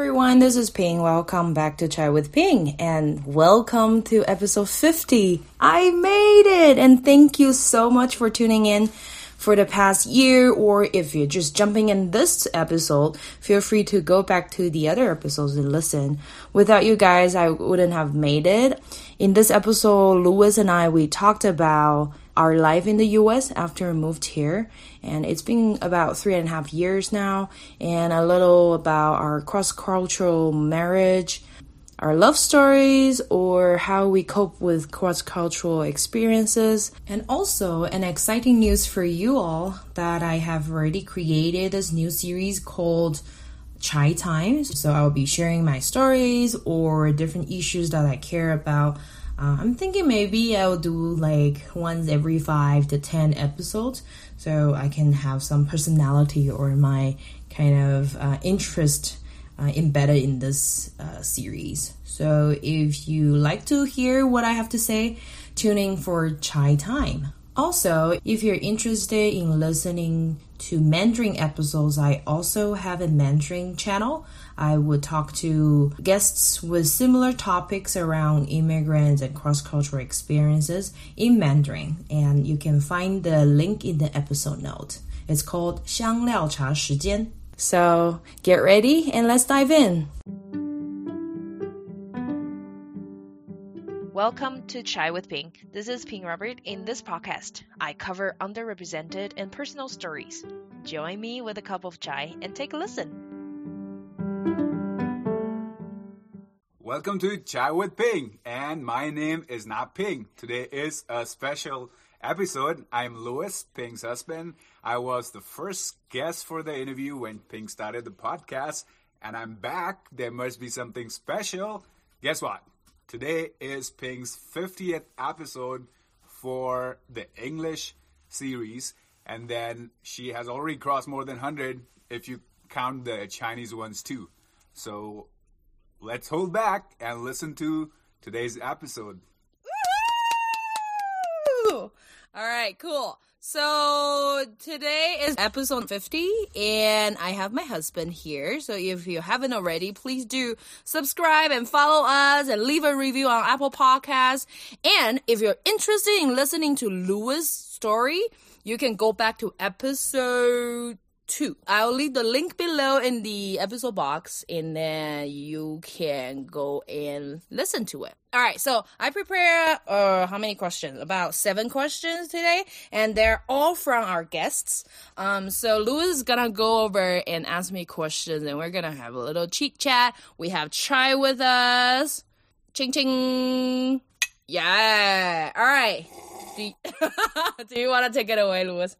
everyone, this is Ping. Welcome back to Chai with Ping and welcome to episode 50. I made it and thank you so much for tuning in for the past year or if you're just jumping in this episode, feel free to go back to the other episodes and listen. Without you guys, I wouldn't have made it. In this episode, Louis and I we talked about our life in the US after we moved here. And it's been about three and a half years now, and a little about our cross cultural marriage, our love stories, or how we cope with cross cultural experiences. And also, an exciting news for you all that I have already created this new series called Chai Times. So I'll be sharing my stories or different issues that I care about uh, I'm thinking maybe I'll do like once every five to ten episodes so I can have some personality or my kind of uh, interest uh, embedded in this uh, series. So if you like to hear what I have to say, tune in for Chai Time. Also, if you're interested in listening to Mandarin episodes, I also have a Mandarin channel. I would talk to guests with similar topics around immigrants and cross cultural experiences in Mandarin, and you can find the link in the episode note. It's called 香料茶时间. So get ready and let's dive in. Welcome to Chai with Ping. This is Ping Robert. In this podcast, I cover underrepresented and personal stories. Join me with a cup of chai and take a listen. Welcome to Chai with Ping, and my name is not Ping. Today is a special episode. I'm Louis, Ping's husband. I was the first guest for the interview when Ping started the podcast, and I'm back. There must be something special. Guess what? Today is Ping's 50th episode for the English series, and then she has already crossed more than 100 if you count the Chinese ones too. So let's hold back and listen to today's episode. Woo! All right, cool. So today is episode 50 and I have my husband here. So if you haven't already, please do subscribe and follow us and leave a review on Apple Podcasts. And if you're interested in listening to Louis' story, you can go back to episode two. I'll leave the link below in the episode box and then you can go and listen to it. All right, so I prepare uh how many questions? About seven questions today, and they're all from our guests. Um, so Louis is gonna go over and ask me questions, and we're gonna have a little chit chat. We have chai with us. Ching ching. Yeah. All right. Do you, do you want to take it away, Louis?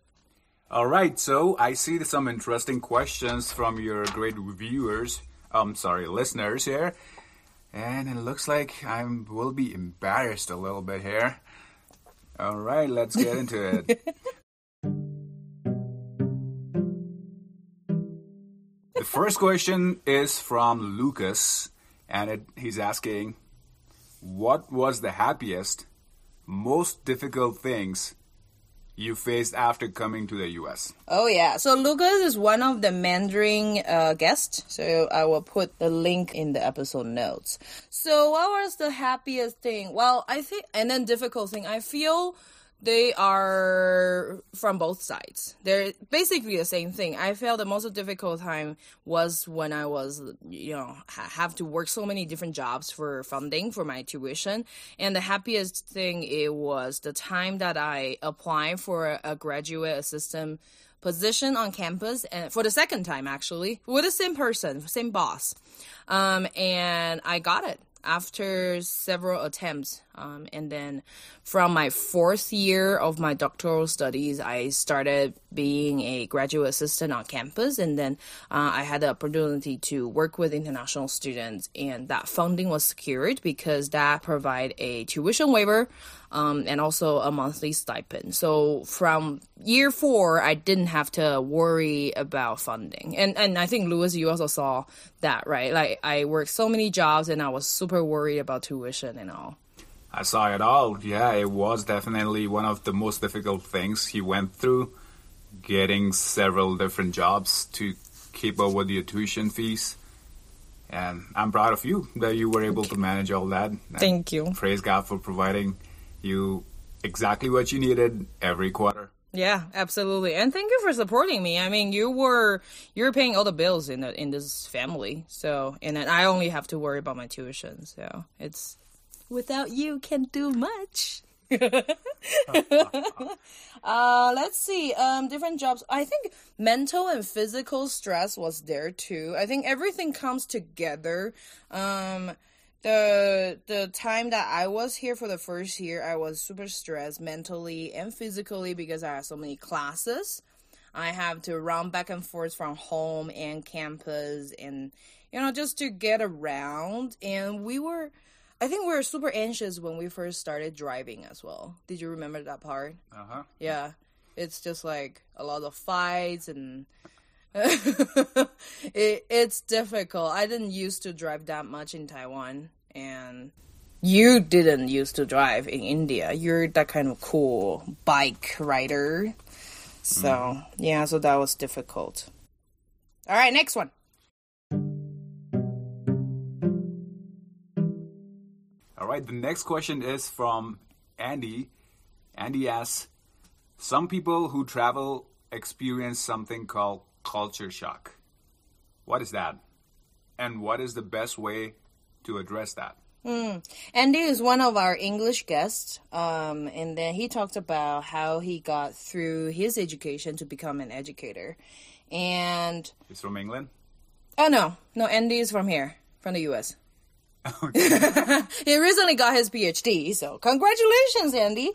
All right, so I see some interesting questions from your great viewers. I'm sorry, listeners here. And it looks like I will be embarrassed a little bit here. All right, let's get into it. the first question is from Lucas, and it, he's asking, What was the happiest, most difficult things you faced after coming to the US? Oh yeah. So Lucas is one of the Mandarin uh, guests. So I will put the link in the episode notes. So what was the happiest thing? Well, I think, and then difficult thing. I feel they are from both sides. They're basically the same thing. I felt the most difficult time was when I was, you know, ha- have to work so many different jobs for funding for my tuition. And the happiest thing it was the time that I applied for a graduate assistant position on campus and for the second time actually with the same person, same boss. Um, and I got it after several attempts. Um, and then from my fourth year of my doctoral studies, I started being a graduate assistant on campus. And then uh, I had the opportunity to work with international students, and that funding was secured because that provided a tuition waiver um, and also a monthly stipend. So from year four, I didn't have to worry about funding. And and I think Louis, you also saw that, right? Like I worked so many jobs, and I was super worried about tuition and all. I saw it all. Yeah, it was definitely one of the most difficult things he went through, getting several different jobs to keep up with your tuition fees. And I'm proud of you that you were able to manage all that. Thank you. Praise God for providing you exactly what you needed every quarter. Yeah, absolutely. And thank you for supporting me. I mean, you were you're paying all the bills in the, in this family. So, and then I only have to worry about my tuition. So, it's without you can't do much. uh, let's see. Um, different jobs. I think mental and physical stress was there too. I think everything comes together. Um, the the time that I was here for the first year, I was super stressed mentally and physically because I had so many classes. I have to run back and forth from home and campus and you know just to get around and we were I think we were super anxious when we first started driving as well. Did you remember that part? Uh-huh. Yeah. It's just like a lot of fights and it, it's difficult. I didn't used to drive that much in Taiwan, and you didn't used to drive in India. You're that kind of cool bike rider. So, yeah, so that was difficult. All right, next one. Right, the next question is from Andy. Andy asks Some people who travel experience something called culture shock. What is that? And what is the best way to address that? Andy is one of our English guests, um, and then he talked about how he got through his education to become an educator. And He's from England. oh no, no, Andy is from here, from the U.S. he recently got his PhD, so congratulations, Andy.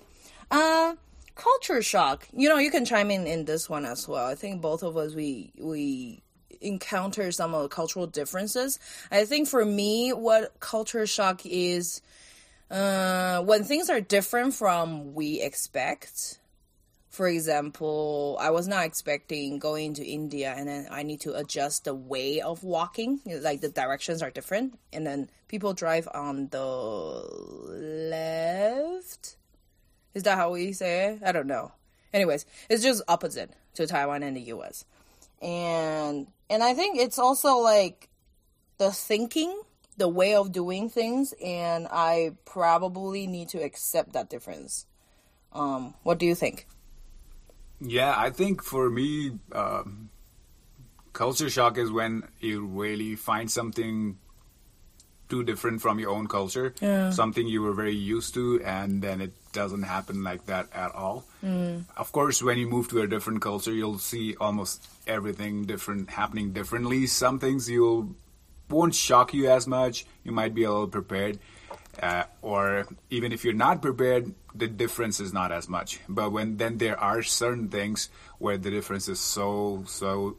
Uh, culture shock. You know, you can chime in in this one as well. I think both of us we we encounter some of the cultural differences. I think for me, what culture shock is uh, when things are different from we expect. For example, I was not expecting going to India and then I need to adjust the way of walking. Like the directions are different. And then people drive on the left. Is that how we say it? I don't know. Anyways, it's just opposite to Taiwan and the US. And and I think it's also like the thinking, the way of doing things, and I probably need to accept that difference. Um, what do you think? Yeah, I think for me, um, culture shock is when you really find something too different from your own culture, Yeah. something you were very used to, and then it doesn't happen like that at all. Of course, when you move to a different culture, you'll see almost everything different happening differently. Some things you'll won't shock you as much. You might be a little prepared, uh, or even if you're not prepared, the difference is not as much. But when then there are certain things where the difference is so so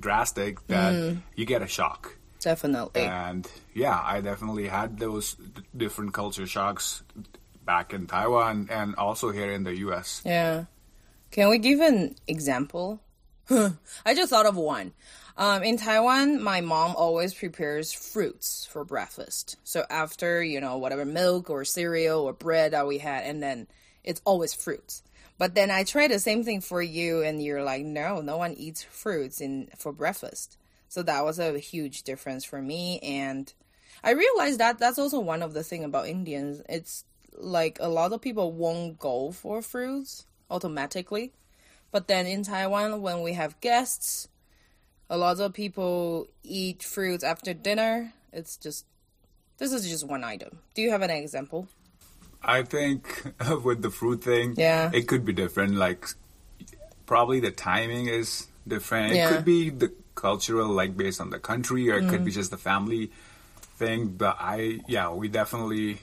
drastic that you get a shock. Definitely. And yeah, I definitely had those d- different culture shocks back in Taiwan and also here in the U.S. Yeah. Can we give an example? I just thought of one. Um, in Taiwan, my mom always prepares fruits for breakfast. So after, you know, whatever milk or cereal or bread that we had, and then it's always fruits. But then I try the same thing for you, and you're like, no, no one eats fruits in for breakfast. So that was a huge difference for me, and I realized that that's also one of the thing about Indians. It's like a lot of people won't go for fruits automatically. But then in Taiwan, when we have guests, a lot of people eat fruits after dinner. It's just, this is just one item. Do you have an example? I think with the fruit thing, Yeah. it could be different. Like probably the timing is different. Yeah. It could be the cultural, like based on the country, or it could be Mm. just the family thing. But I, yeah, we definitely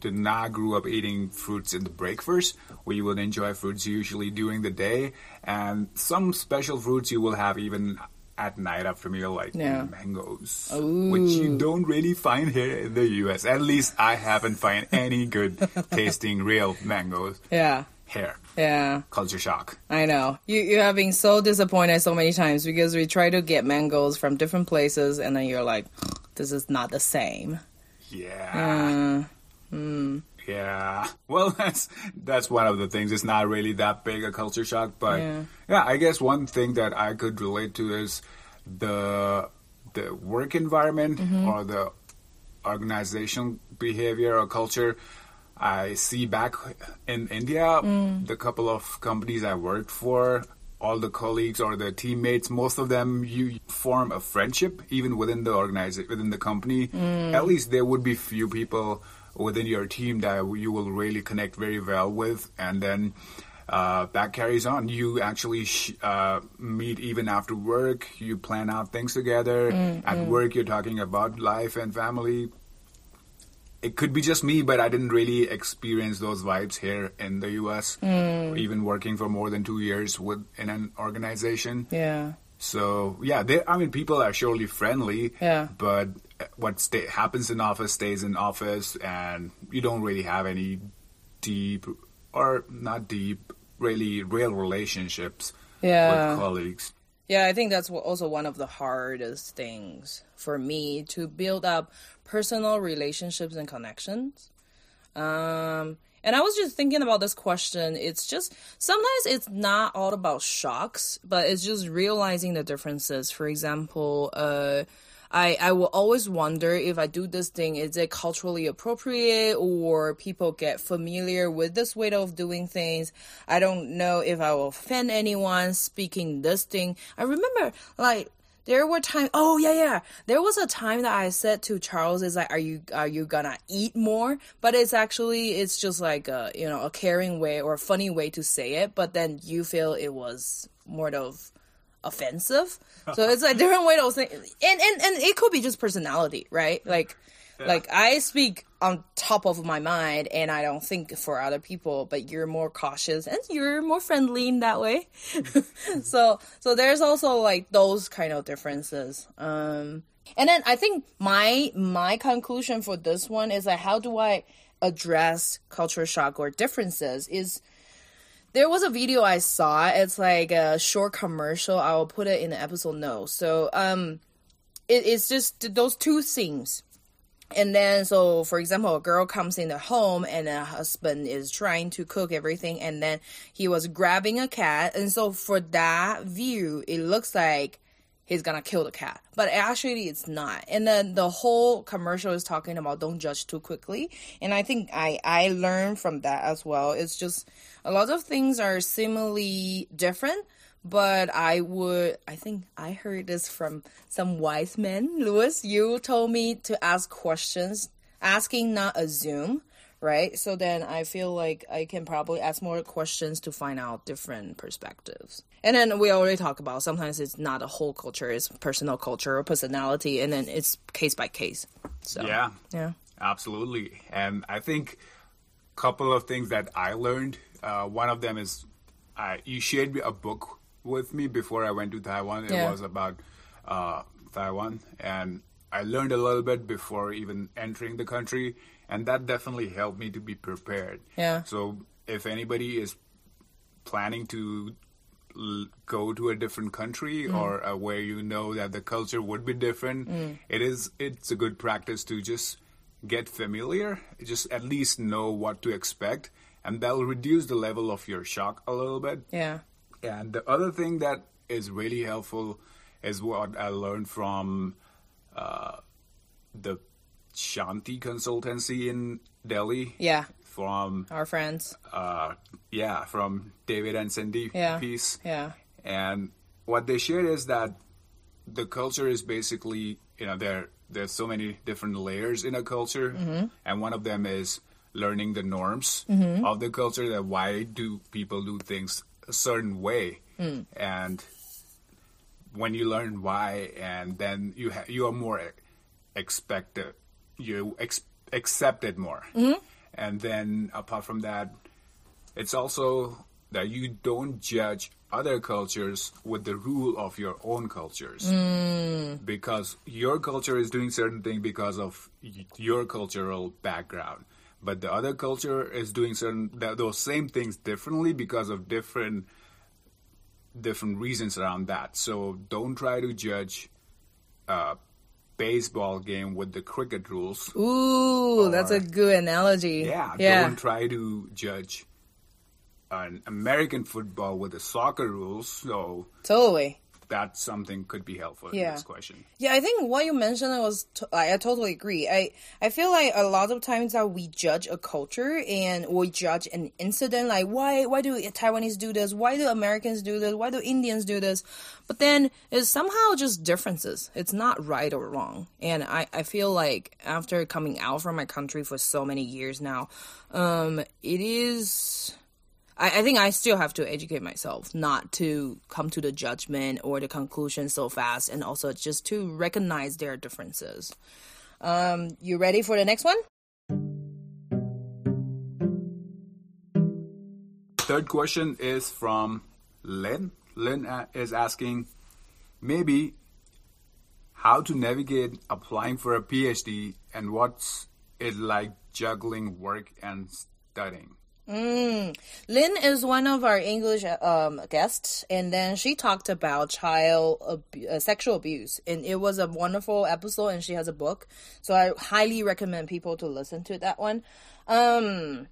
did not grew up eating fruits in the breakfast. We would enjoy fruits usually during the day, and some special fruits you will have even at night after meal, like Yeah. mangoes, which you don't really find here in the U.S. At least I haven't find any good tasting real mangoes Yeah. here. Yeah. Culture shock. I know. You you have been so disappointed so many times because we try to get mangoes from different places and then you're like, this is not the same. Yeah. Mm. Mm. Yeah. Well, that's that's one of the things. It's not really that big a culture shock, but Yeah. yeah, I guess one thing that I could relate to is the the work environment mm-hmm. or the organization behavior or culture. I see back in India, mm. the couple of companies I worked for, all the colleagues or the teammates, most of them you form a friendship even within the organization, within the company. Mm. At least there would be few people within your team that you will really connect very well with, and then uh, that carries on. You actually sh- uh, meet even after work. You plan out things together. At work, you're talking about life and family. It could be just me, but I didn't really experience those vibes here in the U.S. Even working for more than two years with in an organization. Yeah. So yeah, they, I mean, people are surely friendly. Yeah. But what sta happens in office stays in office, and you don't really have any deep or not deep, really real relationships Yeah. with colleagues. Yeah, I think that's also one of the hardest things for me to build up personal relationships and connections. Um, and I was just thinking about this question. It's just sometimes it's not all about shocks, but it's just realizing the differences. For example, uh, I I will always wonder if I do this thing, is it culturally appropriate or people get familiar with this way of doing things? I don't know if I will offend anyone speaking this thing. I remember like there were times oh yeah yeah there was a time that i said to charles is like are you are you gonna eat more but it's actually it's just like a you know a caring way or a funny way to say it but then you feel it was more of offensive. So it's a different way to say and and, and it could be just personality right? Like like i speak on top of my mind and i don't think for other people but you're more cautious and you're more friendly in that way. So so there's also like those kind of differences. Um and then i think my my conclusion for this one is like how do i address culture shock or differences is there was a video I saw. It's like a short commercial. I will put it in the episode notes. So um, it, it's just those two things. And then, so for example, a girl comes in the home and a husband is trying to cook everything, and then he was grabbing a cat. And so, for that view, it looks like he's gonna kill the cat, but actually it's not. And then the whole commercial is talking about don't judge too quickly. And I think I I learned from that as well. It's just a lot of things are similarly different, but I would, I think I heard this from some wise men. Louis, you told me to ask questions, asking, not assume, right? So then I feel like I can probably ask more questions to find out different perspectives. And then we already talk about sometimes it's not a whole culture, it's personal culture or personality, and then it's case by case. So Yeah. yeah, Absolutely. And I think a couple of things that I learned. Uh, one of them is I, you shared a book with me before I went to Taiwan. It Yeah. was about uh, Taiwan. And I learned a little bit before even entering the country. And that definitely helped me to be prepared. Yeah. So if anybody is planning to go to a different country Mm. or uh, where you know that the culture would be different, Mm. it is it's a good practice to just get familiar, just at least know what to expect, and that'll reduce the level of your shock a little bit. yeah, And the other thing that is really helpful is what I learned from uh, the Shanti consultancy in Delhi. yeah. From Our friends, uh, yeah, from David and Cindy Yeah. piece. yeah, And what they shared is that the culture is basically, you know, there there's so many different layers in a culture, mm-hmm. and one of them is learning the norms mm-hmm. of the culture. That why do people do things a certain way, mm. and when you learn why, and then you ha- you are more expected, you ex- accept it more, mm-hmm. And then apart from that, it's also that you don't judge other cultures with the rule of your own cultures. Mm. Because your culture is doing certain thing because of your cultural background. But the other culture is doing certain th- those same things differently because of different different reasons around that. So don't try to judge a baseball game with the cricket rules Ooh, that's a good analogy. yeah, yeah, don't try to judge an American football with the soccer rules. So totally. That something could be helpful in Yeah. this question. Yeah, I think what you mentioned was t- I, I totally agree. I I feel like a lot of times that we judge a culture and we judge an incident like why why do Taiwanese do this? Why do Americans do this? Why do Indians do this? But then it's somehow just differences. It's not right or wrong. And I I feel like after coming out from my country for so many years now, um, it is. I, I think I still have to educate myself not to come to the judgment or the conclusion so fast, and also just to recognize their differences. Um, you ready for the next one? Third question is from Lynn. Lynn is asking maybe how to navigate applying for a PhD and what's it like juggling work and studying. Lynn is one of our English um, guests, and then she talked about child ab- uh, sexual abuse, and it was a wonderful episode. And she has a book, so I highly recommend people to listen to that one. Um,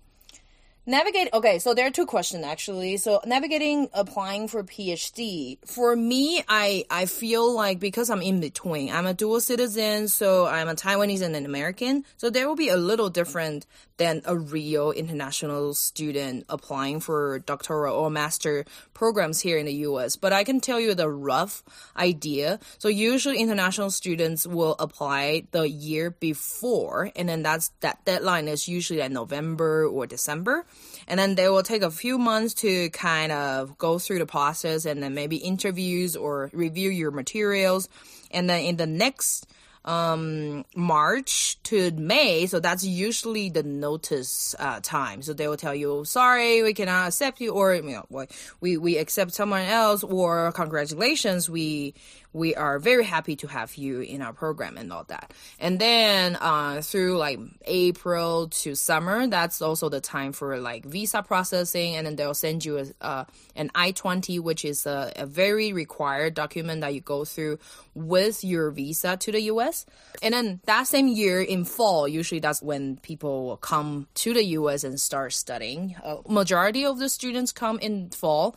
navigate. Okay, so there are two questions actually. So navigating applying for PhD for me, I I feel like because I'm in between, I'm a dual citizen, so I'm a Taiwanese and an American. So there will be a little different than a real international student applying for doctoral or master programs here in the US. But I can tell you the rough idea. So usually international students will apply the year before, and then that's that deadline is usually like November or December. And then they will take a few months to kind of go through the process and then maybe interviews or review your materials. And then in the next um March to May, so that's usually the notice uh, time. So they will tell you, sorry, we cannot accept you, or you know, we we accept someone else, or congratulations, we we are very happy to have you in our program and all that. And then uh, through like April to summer, that's also the time for like visa processing, and then they'll send you a, uh, an I twenty, which is a, a very required document that you go through with your visa to the U.S. And then that same year in fall, usually that's when people will come to the U.S. and start studying. Uh, majority of the students come in fall.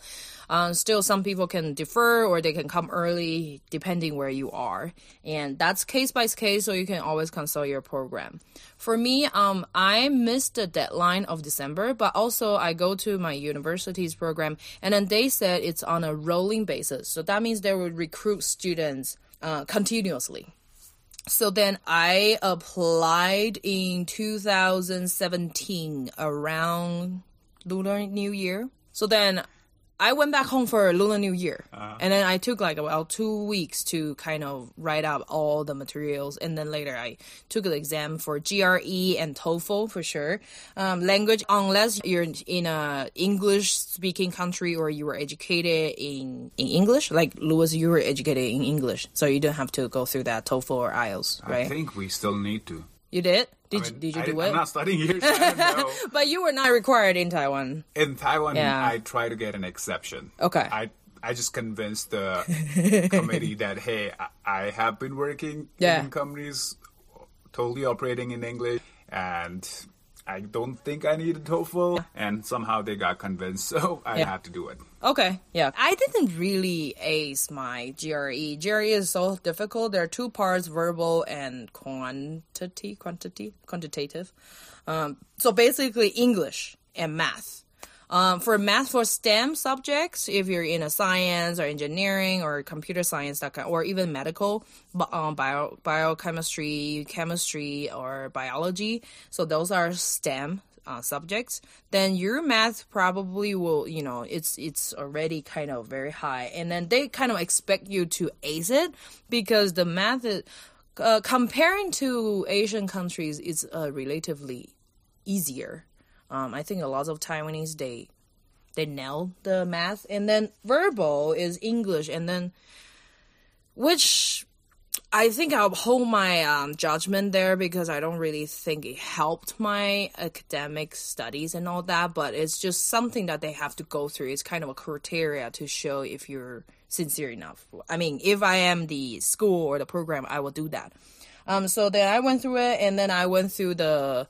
Um, still, some people can defer or they can come early depending where you are, and that's case by case. So you can always consult your program. For me, um, I missed the deadline of December, but also I go to my university's program, and then they said it's on a rolling basis. So that means they will recruit students uh, continuously. So then I applied in 2017 around Lunar New Year. So then I went back home for Lunar New Year. And then I took like about two weeks to kind of write out all the materials. And then later I took an exam for GRE and TOEFL for sure. Um, language, unless you're in a English speaking country or you were educated in, in English, like Louis, you were educated in English. So you don't have to go through that TOEFL or IELTS, right? I think we still need to. You did? Did, I you, did you I, do it? I'm not studying here, so I don't know. But you were not required in Taiwan. In Taiwan, Yeah. I try to get an exception. Okay. I I just convinced the committee that hey, I, I have been working Yeah. in companies totally operating in English, and I don't think I need a TOEFL. And somehow they got convinced, so I Yeah. have to do it. Okay, yeah. I didn't really ace my GRE. GRE is so difficult. There are two parts, verbal and quantity, quantity, quantitative. Um, so basically English and math. Um, for math for STEM subjects, if you're in a science or engineering or computer science, or even medical, um, bio, biochemistry, chemistry, or biology, so those are STEM uh, subjects, then your math probably will, you know, it's it's already kind of very high, and then they kind of expect you to ace it because the math is uh, comparing to Asian countries, is uh, relatively easier. Um, I think a lot of Taiwanese they they nail the math, and then verbal is English, and then which I think I'll hold my um, judgment there because I don't really think it helped my academic studies and all that. But it's just something that they have to go through. It's kind of a criteria to show if you're sincere enough. I mean, if I am the school or the program, I will do that. Um, so then I went through it, and then I went through the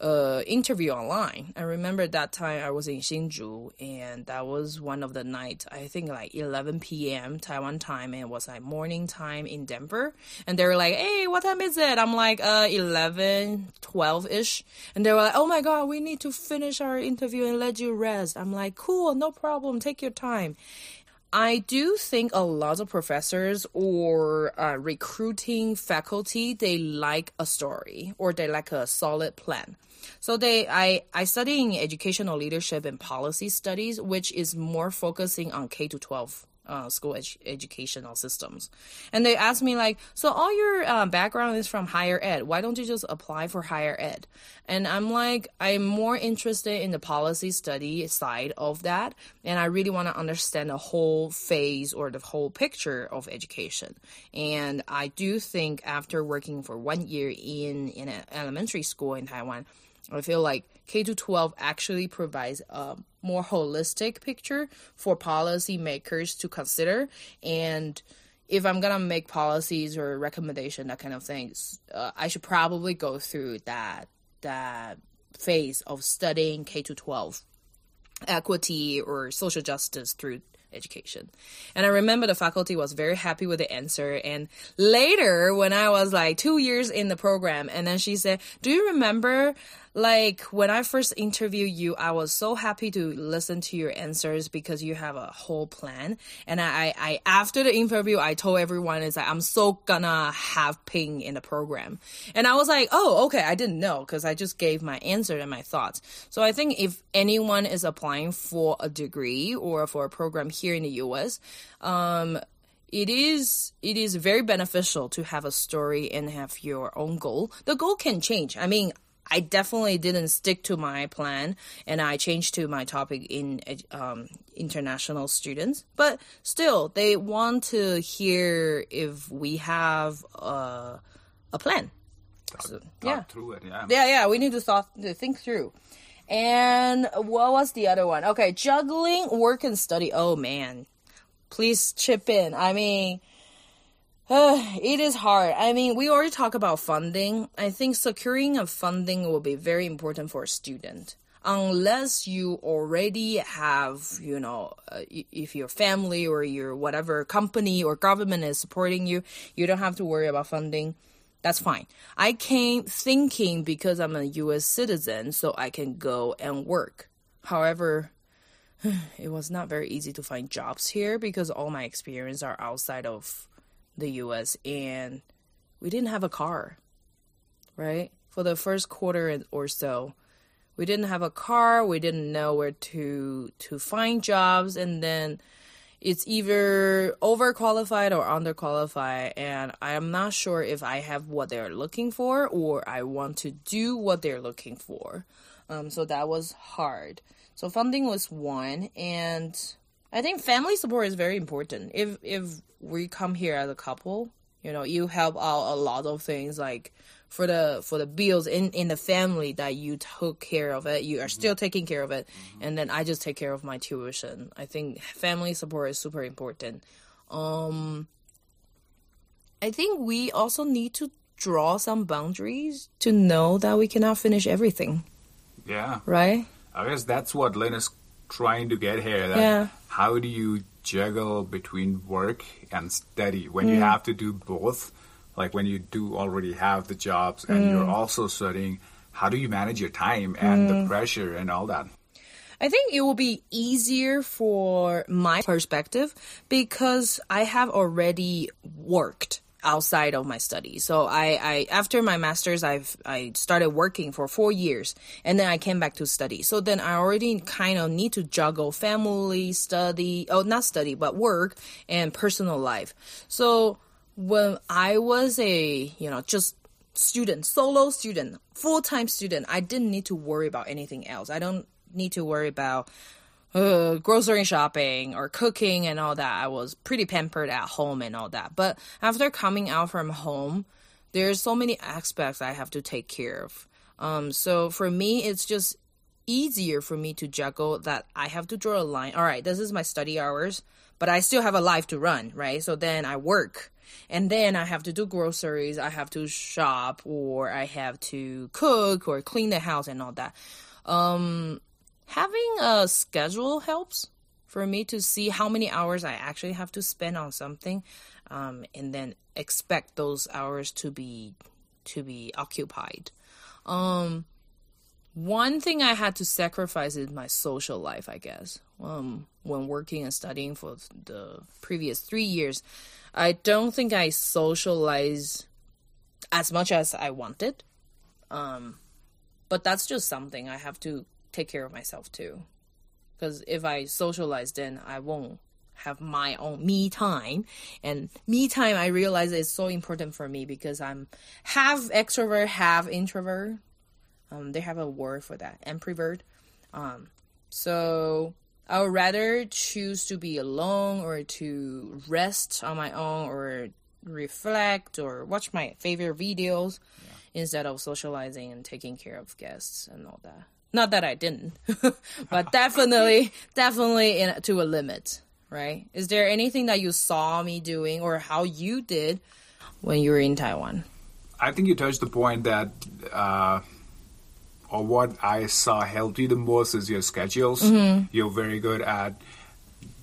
uh, interview online. I remember that time I was in Hsinchu, and that was one of the night. I think like 11 p.m. Taiwan time, and it was like morning time in Denver. And they were like, "Hey, what time is it?" I'm like, "Uh, 11, 12 ish." And they were like, "Oh my god, we need to finish our interview and let you rest." I'm like, "Cool, no problem. Take your time." I do think a lot of professors or uh, recruiting faculty they like a story or they like a solid plan. So they I I study in educational leadership and policy studies, which is more focusing on K to twelve uh, school ed- educational systems. And they asked me like, so all your uh, background is from higher ed. Why don't you just apply for higher ed? And I'm like, I'm more interested in the policy study side of that, and I really want to understand the whole phase or the whole picture of education. And I do think after working for one year in in an elementary school in Taiwan. I feel like K to 12 actually provides a more holistic picture for policymakers to consider. And if I'm gonna make policies or recommendation, that kind of things, uh, I should probably go through that that phase of studying K to 12 equity or social justice through education. And I remember the faculty was very happy with the answer. And later, when I was like two years in the program, and then she said, Do you remember like when I first interviewed you, I was so happy to listen to your answers because you have a whole plan. And I, I after the interview, I told everyone is like I'm so gonna have Ping in the program. And I was like, oh, okay, I didn't know because I just gave my answer and my thoughts. So I think if anyone is applying for a degree or for a program here in the U.S. Um, it is it is very beneficial to have a story and have your own goal. The goal can change. I mean, I definitely didn't stick to my plan and I changed to my topic in um, international students. But still, they want to hear if we have uh, a plan. So, yeah. through it, yeah. Yeah, yeah, we need to, thought, to think through. And what was the other one? Okay, juggling work and study. Oh man, please chip in. I mean, it is hard. I mean, we already talked about funding. I think securing a funding will be very important for a student. Unless you already have, you know, uh, if your family or your whatever company or government is supporting you, you don't have to worry about funding. That's fine. I came thinking because I'm a US citizen, so I can go and work. However, it was not very easy to find jobs here because all my experience are outside of the US and we didn't have a car, right? For the first quarter or so, we didn't have a car, we didn't know where to to find jobs and then it's either overqualified or underqualified and I am not sure if I have what they're looking for or I want to do what they're looking for. Um, so that was hard. So funding was one and I think family support is very important. If if we come here as a couple, you know, you help out a lot of things like for the for the bills in in the family that you took care of it you are mm-hmm. still taking care of it mm-hmm. and then i just take care of my tuition i think family support is super important um i think we also need to draw some boundaries to know that we cannot finish everything yeah right i guess that's what lynn is trying to get here that yeah. how do you juggle between work and study when mm. you have to do both like when you do already have the jobs and mm. you're also studying how do you manage your time and mm. the pressure and all that I think it will be easier for my perspective because I have already worked outside of my studies. So I, I after my masters I've I started working for four years and then I came back to study. So then I already kind of need to juggle family, study oh not study, but work and personal life. So when I was a, you know, just student, solo student, full time student, I didn't need to worry about anything else. I don't need to worry about uh, grocery shopping or cooking and all that. I was pretty pampered at home and all that. But after coming out from home, there's so many aspects I have to take care of. Um, so for me, it's just easier for me to juggle that I have to draw a line. All right, this is my study hours, but I still have a life to run, right? So then I work And then I have to do groceries, I have to shop, or I have to cook or clean the house and all that. Um, having a schedule helps for me to see how many hours I actually have to spend on something, um, and then expect those hours to be to be occupied. Um, one thing I had to sacrifice is my social life, I guess. Um, when working and studying for the previous three years, I don't think I socialize as much as I wanted. Um, but that's just something I have to take care of myself too. Because if I socialize, then I won't have my own me time. And me time, I realize is so important for me because I'm half extrovert, half introvert. Um, they have a word for that, ambivert. Um, so I would rather choose to be alone or to rest on my own or reflect or watch my favorite videos yeah. instead of socializing and taking care of guests and all that. Not that I didn't, but definitely, definitely in, to a limit, right? Is there anything that you saw me doing or how you did when you were in Taiwan? I think you touched the point that uh, or what I saw helped you the most is your schedules. Mm-hmm. You're very good at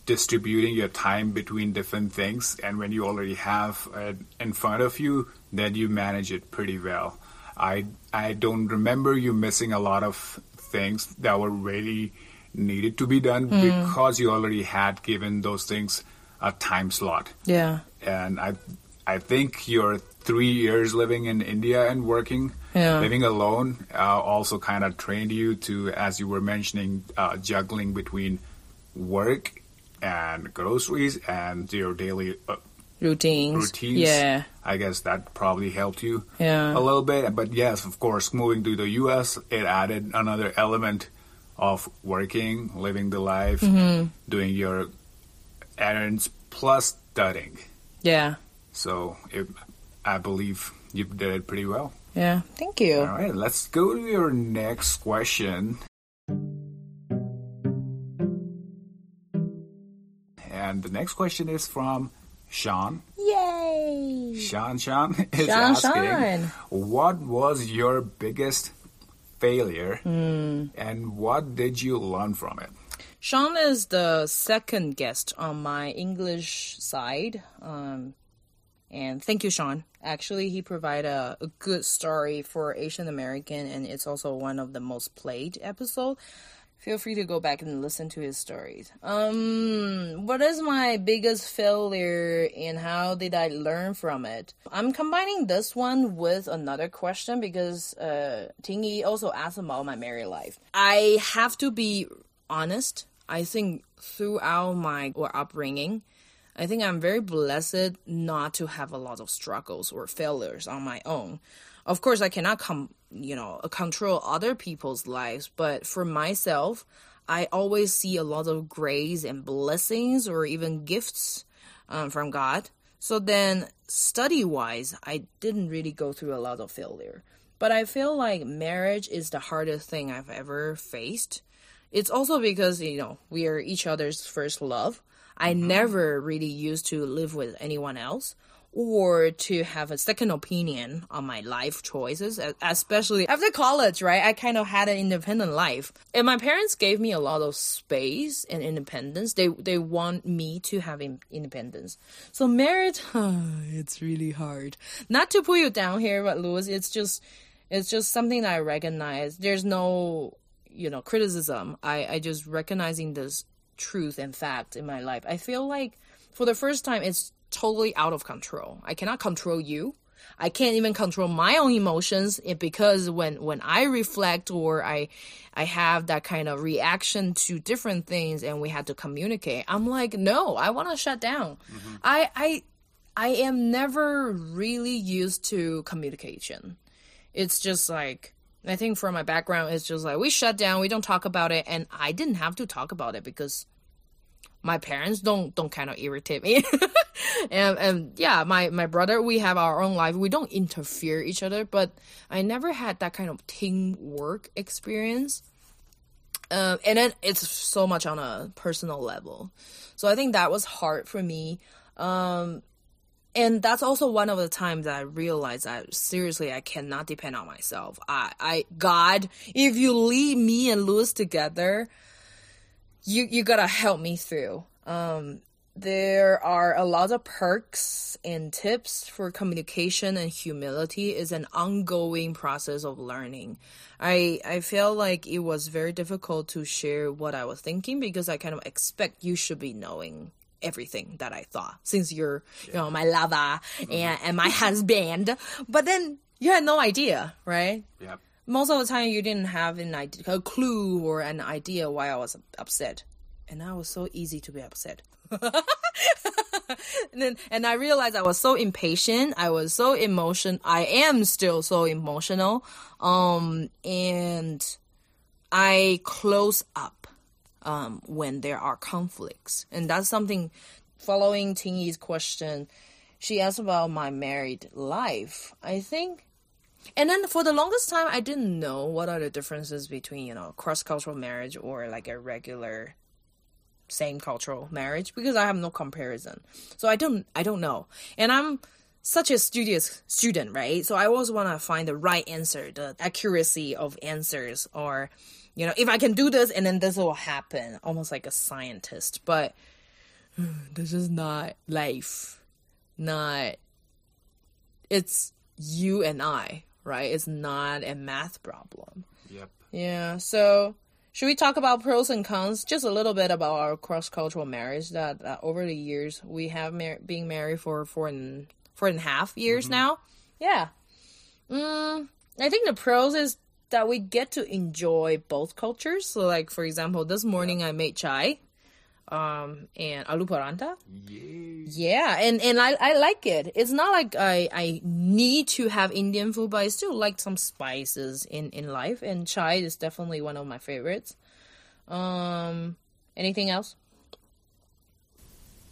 distributing your time between different things, and when you already have it in front of you, then you manage it pretty well. I I don't remember you missing a lot of things that were really needed to be done mm. because you already had given those things a time slot. Yeah. And I I think your three years living in India and working yeah. living alone uh, also kind of trained you to, as you were mentioning, uh, juggling between work and groceries and your daily uh, routines. Routines. Yeah. I guess that probably helped you yeah. a little bit. But yes, of course, moving to the U.S., it added another element of working, living the life, mm-hmm. doing your errands plus studying. Yeah. So it, I believe you did it pretty well. Yeah, thank you. All right, let's go to your next question. And the next question is from Sean. Yay! Sean Sean is Sean, asking, Sean. what was your biggest failure mm. and what did you learn from it? Sean is the second guest on my English side. Um, and thank you, Sean. Actually, he provided a, a good story for Asian American, and it's also one of the most played episode. Feel free to go back and listen to his stories. Um, what is my biggest failure and how did I learn from it? I'm combining this one with another question because uh, Tingy also asked about my married life. I have to be honest. I think throughout my upbringing, I think I'm very blessed not to have a lot of struggles or failures on my own. Of course, I cannot come, you know, control other people's lives, but for myself, I always see a lot of grace and blessings or even gifts um, from God. So then, study wise, I didn't really go through a lot of failure. But I feel like marriage is the hardest thing I've ever faced. It's also because, you know, we are each other's first love. I mm-hmm. never really used to live with anyone else or to have a second opinion on my life choices, especially after college, right? I kind of had an independent life. And my parents gave me a lot of space and independence. They they want me to have independence. So marriage, it's really hard. Not to put you down here, but Louis, it's just it's just something that I recognize. There's no you know criticism. I I just recognizing this truth and fact in my life. I feel like for the first time, it's totally out of control. I cannot control you. I can't even control my own emotions because when when I reflect or I I have that kind of reaction to different things and we had to communicate, I'm like, no, I want to shut down. Mm-hmm. I I I am never really used to communication. It's just like I think for my background, it's just like we shut down, we don't talk about it, and I didn't have to talk about it because my parents don't don't kind of irritate me. and and yeah, my my brother, we have our own life. We don't interfere each other, but I never had that kind of teamwork experience. Um, and then it's so much on a personal level. So I think that was hard for me. Um, and that's also one of the times I realized that seriously I cannot depend on myself. I, I, God, if you leave me and Louis together, you you gotta help me through. Um, there are a lot of perks and tips for communication and humility is an ongoing process of learning. I I feel like it was very difficult to share what I was thinking because I kind of expect you should be knowing everything that I thought since you're you know my lover and, and my husband. But then you had no idea, right? Yep. Most of the time you didn't have an idea, a clue or an idea why I was upset, and I was so easy to be upset. and then, and I realized I was so impatient. I was so emotion. I am still so emotional. Um, and I close up um, when there are conflicts, and that's something. Following Tingyi's question, she asked about my married life. I think and then for the longest time, I didn't know what are the differences between, you know, cross cultural marriage or like a regular same cultural marriage because I have no comparison. So I don't I don't know. And I'm such a studious student, right? So I always want to find the right answer, the accuracy of answers or you know, if I can do this and then this will happen, almost like a scientist. But this is not life. Not it's you and I, right? It's not a math problem. Yep. Yeah. So, should we talk about pros and cons? Just a little bit about our cross cultural marriage. That, that over the years we have mar- being married for four and four and a half years now. Yeah. Mm, I think the pros is that we get to enjoy both cultures. So, like for example, this morning I made chai, um, and alu paranta. Yay. Yeah, and and I, I like it. It's not like I I need to have Indian food, but I still like some spices in in life. And chai is definitely one of my favorites. Um, anything else?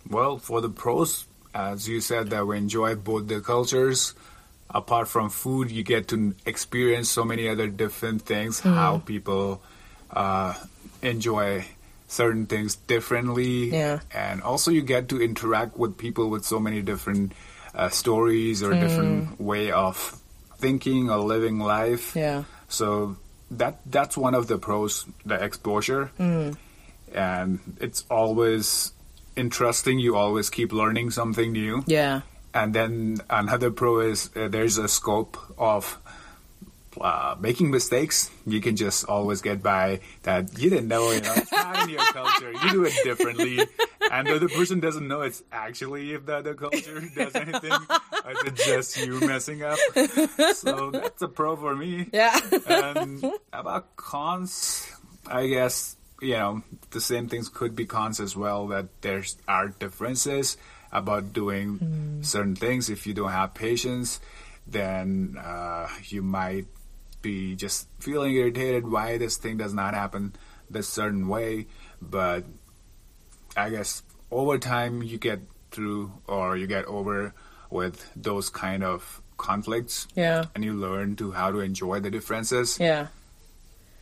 Well, for the pros, as you said, that we enjoy both the cultures. Apart from food, you get to experience so many other different things. How people uh, enjoy certain things differently, Yeah. and also you get to interact with people with so many different uh, stories or different way of thinking or living life. Yeah. So that that's one of the pros, the exposure, and it's always interesting. You always keep learning something new. Yeah. And then another pro is uh, there's a scope of uh, making mistakes. You can just always get by that you didn't know, you know, it's not in your culture. You do it differently. And the other person doesn't know it's actually if the other culture does anything. It's just you messing up. So that's a pro for me. Yeah. And about cons, I guess, you know, the same things could be cons as well, that there's are differences about doing certain things. If you don't have patience, then uh, you might be just feeling irritated why this thing does not happen this certain way. But I guess over time you get through or you get over with those kind of conflicts yeah. and you learn to how to enjoy the differences. Yeah.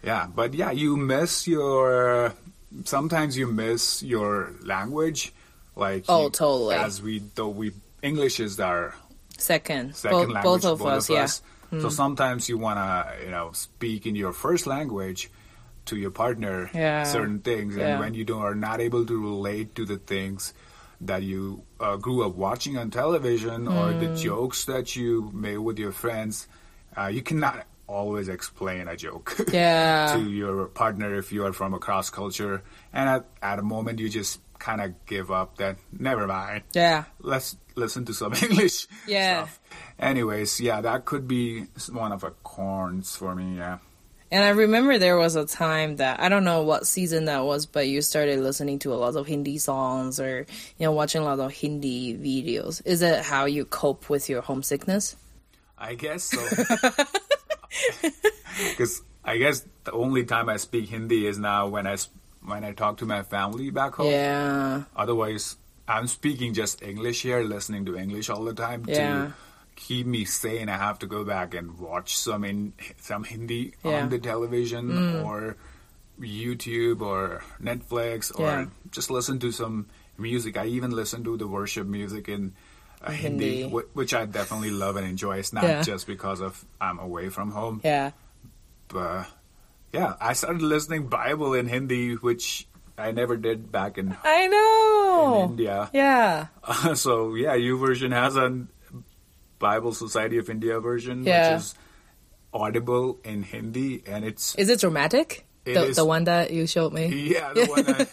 Yeah, but yeah, you miss your. Sometimes you miss your language, like Oh, you- totally. As we though we English is our Second. second Bo- language, both of us. yeah. Hmm. So sometimes you wanna you know speak in your first language to your partner Yeah. certain things, and Yeah. when you don't, are not able to relate to the things that you uh, grew up watching on television or the Hmm. jokes that you made with your friends, uh, you cannot always explain a joke. Yeah. to your partner if you are from a cross culture. And at, at a moment, you just kind of give up that, never mind. Yeah. Let's listen to some English Yeah. stuff. Anyways, yeah, that could be one of the corns for me, yeah. And I remember there was a time that I don't know what season that was, but you started listening to a lot of Hindi songs or you know watching a lot of Hindi videos. Is it how you cope with your homesickness? I guess so. Because I guess the only time I speak Hindi is now when I, when I talk to my family back home. Yeah. Otherwise, I'm speaking just English here, listening to English all the time Yeah. to keep me sane. I have to go back and watch some in some Hindi Yeah. Mm. on the television or YouTube or Netflix or Yeah. just listen to some music. I even listen to the worship music in uh, Hindi, Hindi. wh- which I definitely love and enjoy. It's not Yeah. just because of I'm away from home, Yeah. but yeah, I started listening Bible in Hindi, which I never did back in, I know. in India. Yeah. so yeah, YouVersion has a Bible Society of India version, Yeah. which is audible in Hindi, and it's Is it dramatic? It the, is- the one that you showed me? yeah, the one that,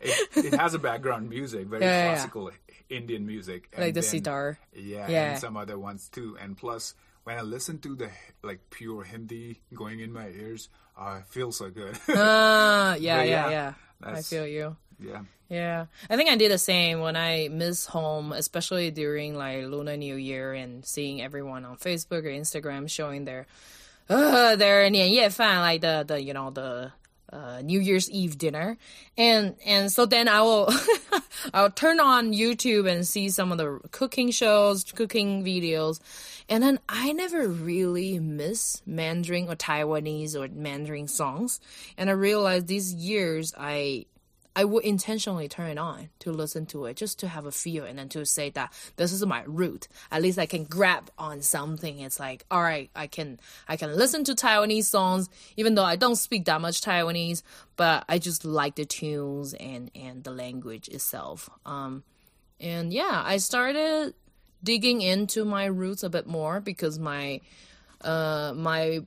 it, it has a background music, very Yeah, yeah, yeah. classical Indian music, Like the then- sitar. Yeah, Yeah. and some other ones too. And plus, when I listen to the like pure Hindi going in my ears, uh, it feels so good. Ah, yeah, yeah, yeah, yeah. I that's- feel you. yeah. Yeah, I think I did the same when I miss home, especially during like Lunar New Year and seeing everyone on Facebook or Instagram showing their, uh, their 年夜饭, like the the you know the uh, New Year's Eve dinner, and and so then I will I'll turn on YouTube and see some of the cooking shows, cooking videos, and then I never really miss Mandarin or Taiwanese or Mandarin songs, and I realized these years I I would intentionally turn it on to listen to it just to have a feel and then to say that this is my root. At least I can grab on something. It's like, all right, I can I can listen to Taiwanese songs even though I don't speak that much Taiwanese, but I just like the tunes and and the language itself. Um and yeah, I started digging into my roots a bit more because my uh my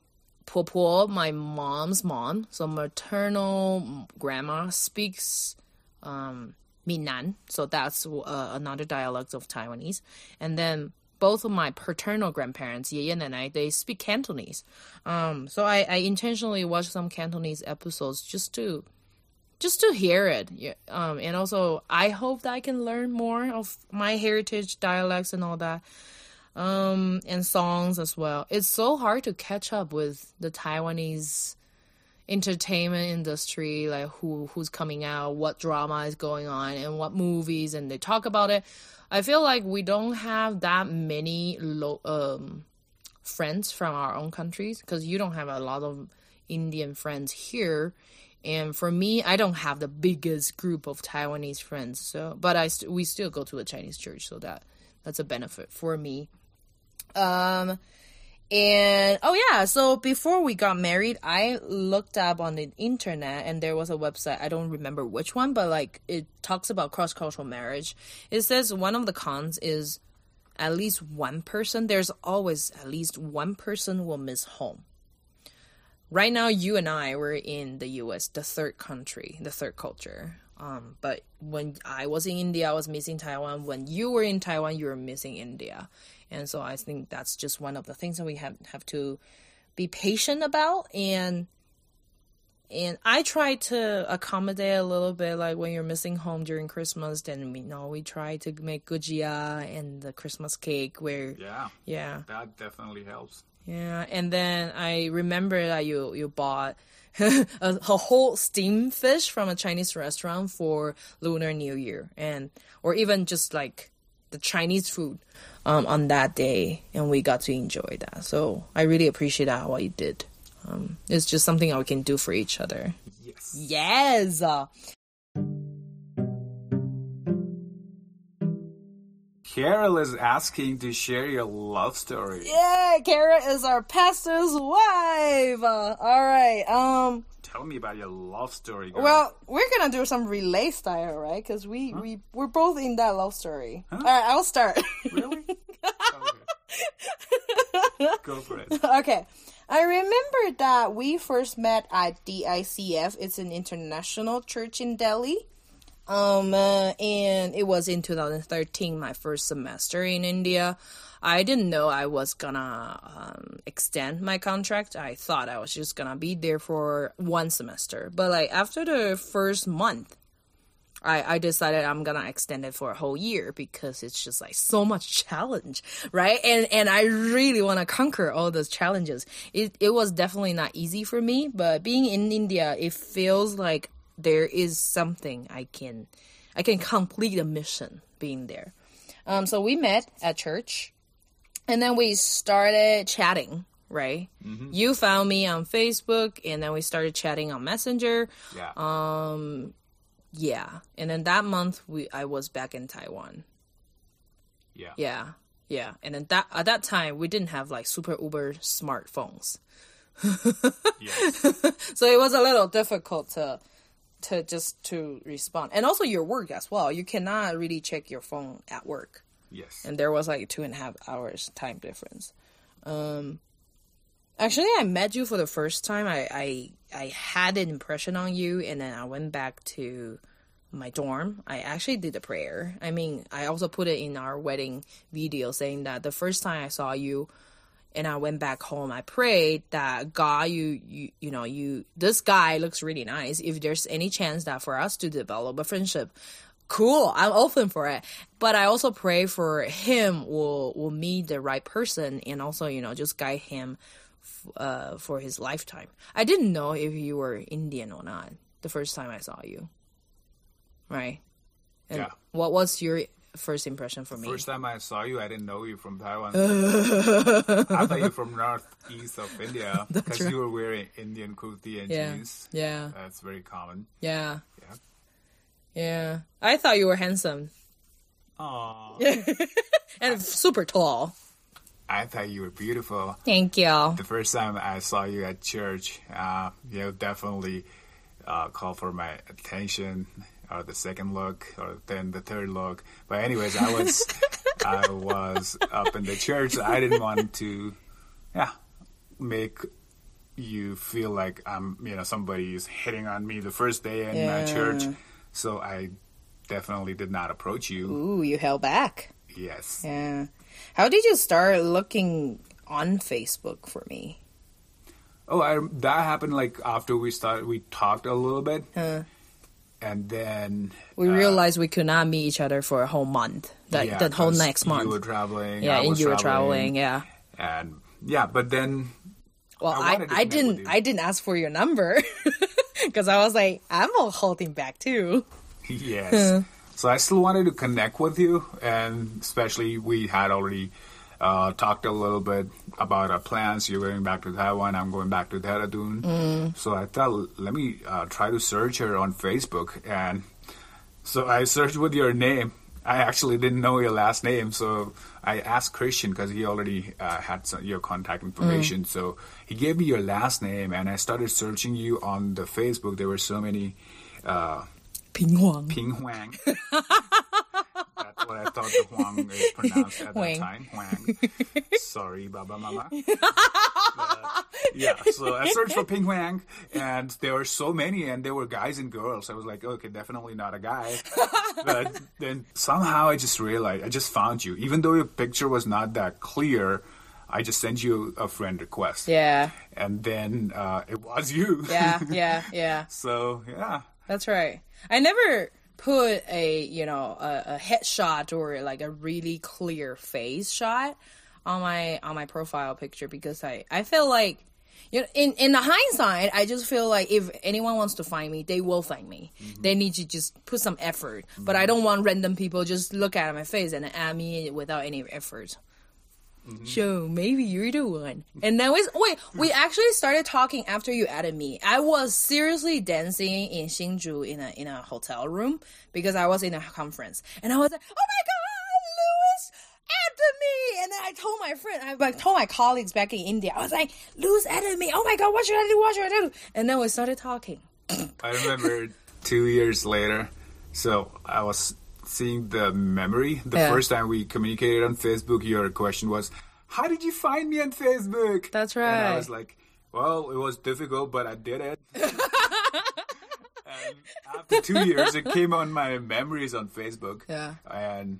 Popo, my mom's mom, so maternal grandma speaks um, Minnan, so that's uh, another dialect of Taiwanese. And then both of my paternal grandparents, Ye and I, they speak Cantonese. Um, so I, I intentionally watch some Cantonese episodes just to just to hear it. Yeah, Um, and also I hope that I can learn more of my heritage dialects and all that um, and songs as well. It's so hard to catch up with the Taiwanese entertainment industry, like who who's coming out, what drama is going on, and what movies, and they talk about it. I feel like we don't have that many lo- um, friends from our own countries because you don't have a lot of Indian friends here. And for me, I don't have the biggest group of Taiwanese friends. So, but I st- we still go to the Chinese church, so that that's a benefit for me. Um, and oh yeah, so before we got married, I looked up on the internet and there was a website, I don't remember which one, but like it talks about cross cultural marriage. It says one of the cons is at least one person, there's always at least one person will miss home. Right now, you and I were in the US, the third country, the third culture. Um, but when I was in India, I was missing Taiwan. When you were in Taiwan, you were missing India. And so I think that's just one of the things that we have have to be patient about and and I try to accommodate a little bit like when you're missing home during Christmas then we know we try to make gujia and the Christmas cake where Yeah, yeah that definitely helps. Yeah, and then I remember that you you bought a, a whole steamed fish from a Chinese restaurant for Lunar New Year, and or even just like the Chinese food um, on that day, and we got to enjoy that. So I really appreciate that what you did. Um, it's just something that we can do for each other. Yes. Yes. Carol is asking to share your love story. yeah, Kara is our pastor's wife. Uh, all right. Um. Tell me about your love story. Girl. Well, we're gonna do some relay style, right? Because we we we're both in that love story. All right, I'll start. really? okay. Go for it. okay, I remember that we first met at DICF. It's an international church in Delhi. Um, uh, and it was in 2013, my first semester in India. I didn't know I was gonna um, extend my contract. I thought I was just gonna be there for one semester. But like after the first month, I, I decided I'm gonna extend it for a whole year because it's just like so much challenge, right? And and I really want to conquer all those challenges. It it was definitely not easy for me, but being in India, it feels like there is something I can I can complete a mission being there. Um, so we met at church, and then we started chatting. Right, you found me on Facebook, and then we started chatting on Messenger. Yeah. Um, yeah, and then that month we I was back in Taiwan. Yeah. Yeah. Yeah. And then that at that time we didn't have like super uber smartphones. Yes. So it was a little difficult to to just to respond. And also your work as well. You cannot really check your phone at work. yes. and there was like two and a half hours time difference. Um, actually, I met you for the first time. I, I I had an impression on you, and then I went back to my dorm. I actually did a prayer. I mean, I also put it in our wedding video saying that the first time I saw you. And I went back home. I prayed that God, you, you, you know, you, this guy looks really nice. If there's any chance that for us to develop a friendship, cool i'm open for it but i also pray for him will will meet the right person and also you know just guide him f- uh, for his lifetime i didn't know if you were indian or not the first time i saw you right and Yeah. what was your first impression for me First time I saw you, I didn't know you from Taiwan. I thought you were from northeast of India because you were wearing Indian kurti and yeah jeans. yeah That's very common. yeah Yeah. yeah i thought you were handsome Aww. and super tall I thought you were beautiful. thank you The first time I saw you at church, uh, you definitely uh, called for my attention, or the second look, or then the third look. But anyways, I was I was up in the church. I didn't want to, yeah, make you feel like I'm, you know, somebody is hitting on me the first day in my church. So I definitely did not approach you. ooh you held back Yes. Yeah. How did you start looking on Facebook for me? Oh, I, that happened like after we started. We talked a little bit, Uh, and then we uh, realized we could not meet each other for a whole month. That yeah, that whole next month. You were traveling. yeah, and you were traveling. Yeah. and yeah, but then Well, I I, I, didn't. I didn't ask for your number because I was like I'm all holding back too. yes, so I still wanted to connect with you, and especially we had already uh, talked a little bit about our plans. You're going back to Taiwan. I'm going back to Dehradun. Mm. So I thought, let me uh, try to search her on Facebook, and so I searched with your name. I actually didn't know your last name, so I asked Christian because he already uh, had some, your contact information. So he gave me your last name, and I started searching you on the Facebook. There were so many uh, Ping Huang. Ping Huang. That's what I thought the Huang is pronounced at Huang. that time. Huang. Sorry, Baba Mama. But, yeah, so I searched for Ping Huang, and there were so many, and there were guys and girls. I was like, okay, definitely not a guy. but then somehow I just realized, I just found you. Even though your picture was not that clear, I just sent you a friend request. Yeah. And then uh, it was you. Yeah. Yeah. Yeah. so, yeah. That's right. I never put a you know a, a headshot or like a really clear face shot on my on my profile picture because I I feel like you know in in the hindsight I just feel like if anyone wants to find me they will find me. Mm-hmm. They need to just put some effort. But I mm-hmm. don't want random people just look at my face and add me without any effort. Mm-hmm. So maybe you're the one. And then we wait, we actually started talking after you added me. I was seriously dancing in Hsinchu in a in a hotel room because I was in a conference, and I was like, "Oh my god, Louis added me!" And then I told my friend, I like told my colleagues back in India, I was like, "Louis added me! Oh my god, what should I do? What should I do?" And then we started talking. I remember two years later. So I was seeing the memory. The Yeah. first time we communicated on Facebook, your question was, How did you find me on Facebook? That's right. And I was like, Well, it was difficult, but I did it. and after two years, it came on my memories on Facebook. Yeah. And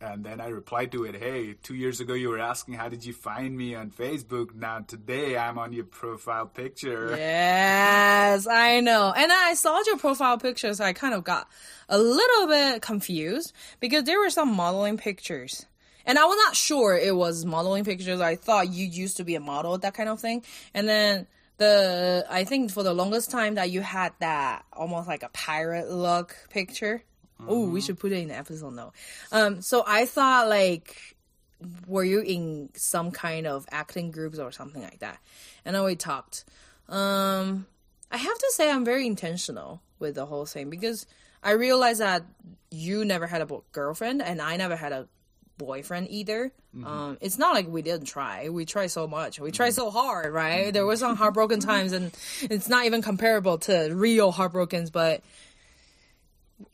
and then I replied to it, Hey, two years ago you were asking how did you find me on Facebook? Now today I'm on your profile picture. Yes, I know. And I saw your profile pictures. I kind of got a little bit confused because there were some modeling pictures. And I was not sure it was modeling pictures. I thought you used to be a model, that kind of thing. And then the, I think for the longest time that you had that almost like a pirate look picture. Oh, we should put it in the episode note. Um, so I thought like, were you in some kind of acting groups or something like that? And then we talked. Um, I have to say I'm very intentional with the whole thing because I realized that you never had a bo- girlfriend and I never had a boyfriend either. Mm-hmm. Um, it's not like we didn't try. We tried so much. We Mm-hmm. tried so hard, right? There were some heartbroken times, and it's not even comparable to real heartbrokens. But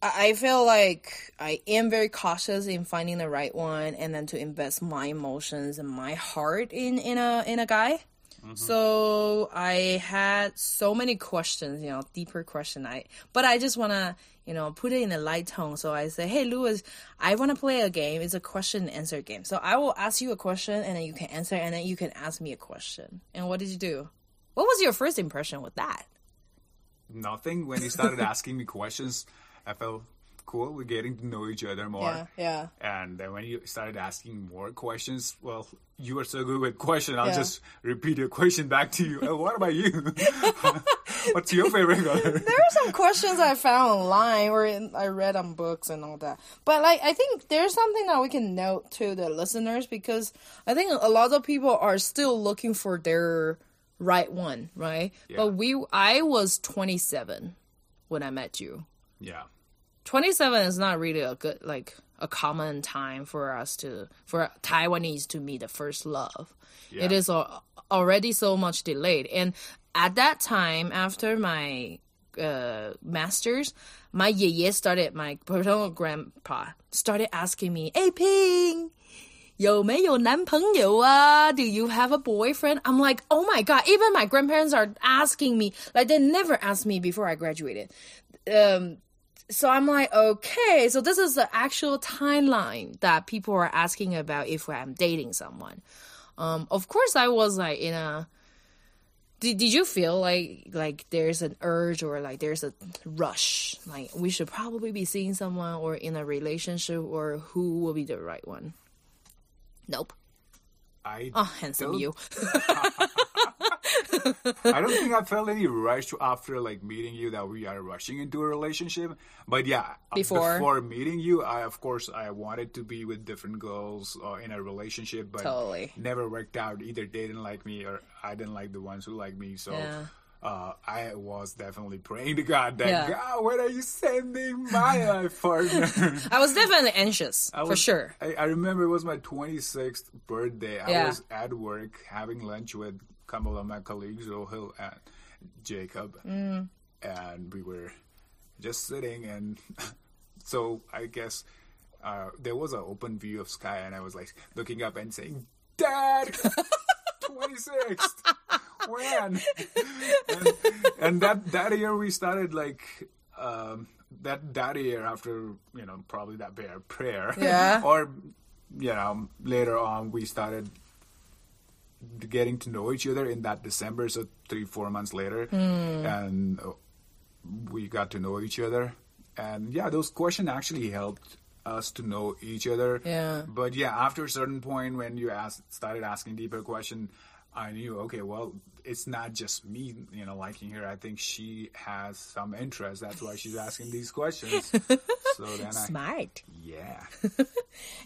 I feel like I am very cautious in finding the right one, and then to invest my emotions and my heart in in a in a guy. Mm-hmm. So I had so many questions, you know, deeper question. I but I just wanna, you know, put it in a light tone. So I say, hey, Louis, I wanna play a game. It's a question and answer game. So I will ask you a question, and then you can answer, and then you can ask me a question. And what did you do? What was your first impression with that? Nothing. When you started asking me questions, I felt cool. We're getting to know each other more. yeah. And then when you started asking more questions, well, you were so good with questions. I'll Yeah. just repeat your question back to you. Oh, what about you? What's your favorite color? there are some questions I found online or in, I read on books and all that. But like I think there's something that we can note to the listeners because I think a lot of people are still looking for their right one, right? Yeah. But we I was 27 when I met you. Yeah. 27 is not really a good like a common time for us to for Taiwanese to meet the first love. It Yeah. is al- already so much delayed, and at that time, after my uh, masters, my 爷爷 started my paternal grandpa started asking me, "Hey Ping." 有没有男朋友啊? Do you have a boyfriend? I'm like, oh my god! Even my grandparents are asking me. Like they never asked me before I graduated. Um, so I'm like, okay, so this is the actual timeline that people are asking about if I'm dating someone. Um, of course, I was like in a. Did, did you feel like like there's an urge or like there's a rush like we should probably be seeing someone or in a relationship or who will be the right one? Nope. I Oh, handsome don't- you. I don't think I felt any rush after like meeting you that we are rushing into a relationship. But yeah, uh, Before? before meeting you, I of course I wanted to be with different girls uh, in a relationship, but Totally. never worked out. Either they didn't like me or I didn't like the ones who like me. So. Yeah. Uh, I was definitely praying to God that Yeah. God, when are you sending my life partner? I was definitely anxious I for sure. I, I remember it was my 26th birthday. I was at work having lunch with couple of my colleagues, Rohil and Jacob, Mm. and we were just sitting. And so I guess uh, there was an open view of sky, and I was like looking up and saying, "Dad, 26th." When? and, and that that year we started like um, that that year after you know probably that prayer prayer Yeah. or you know later on we started getting to know each other in that December so three four months later Hmm. and uh, we got to know each other and yeah those questions actually helped us to know each other Yeah. but yeah after a certain point when you asked started asking deeper question I knew okay well it's not just me you know liking her I think she has some interest that's why she's asking these questions so then I Smart. yeah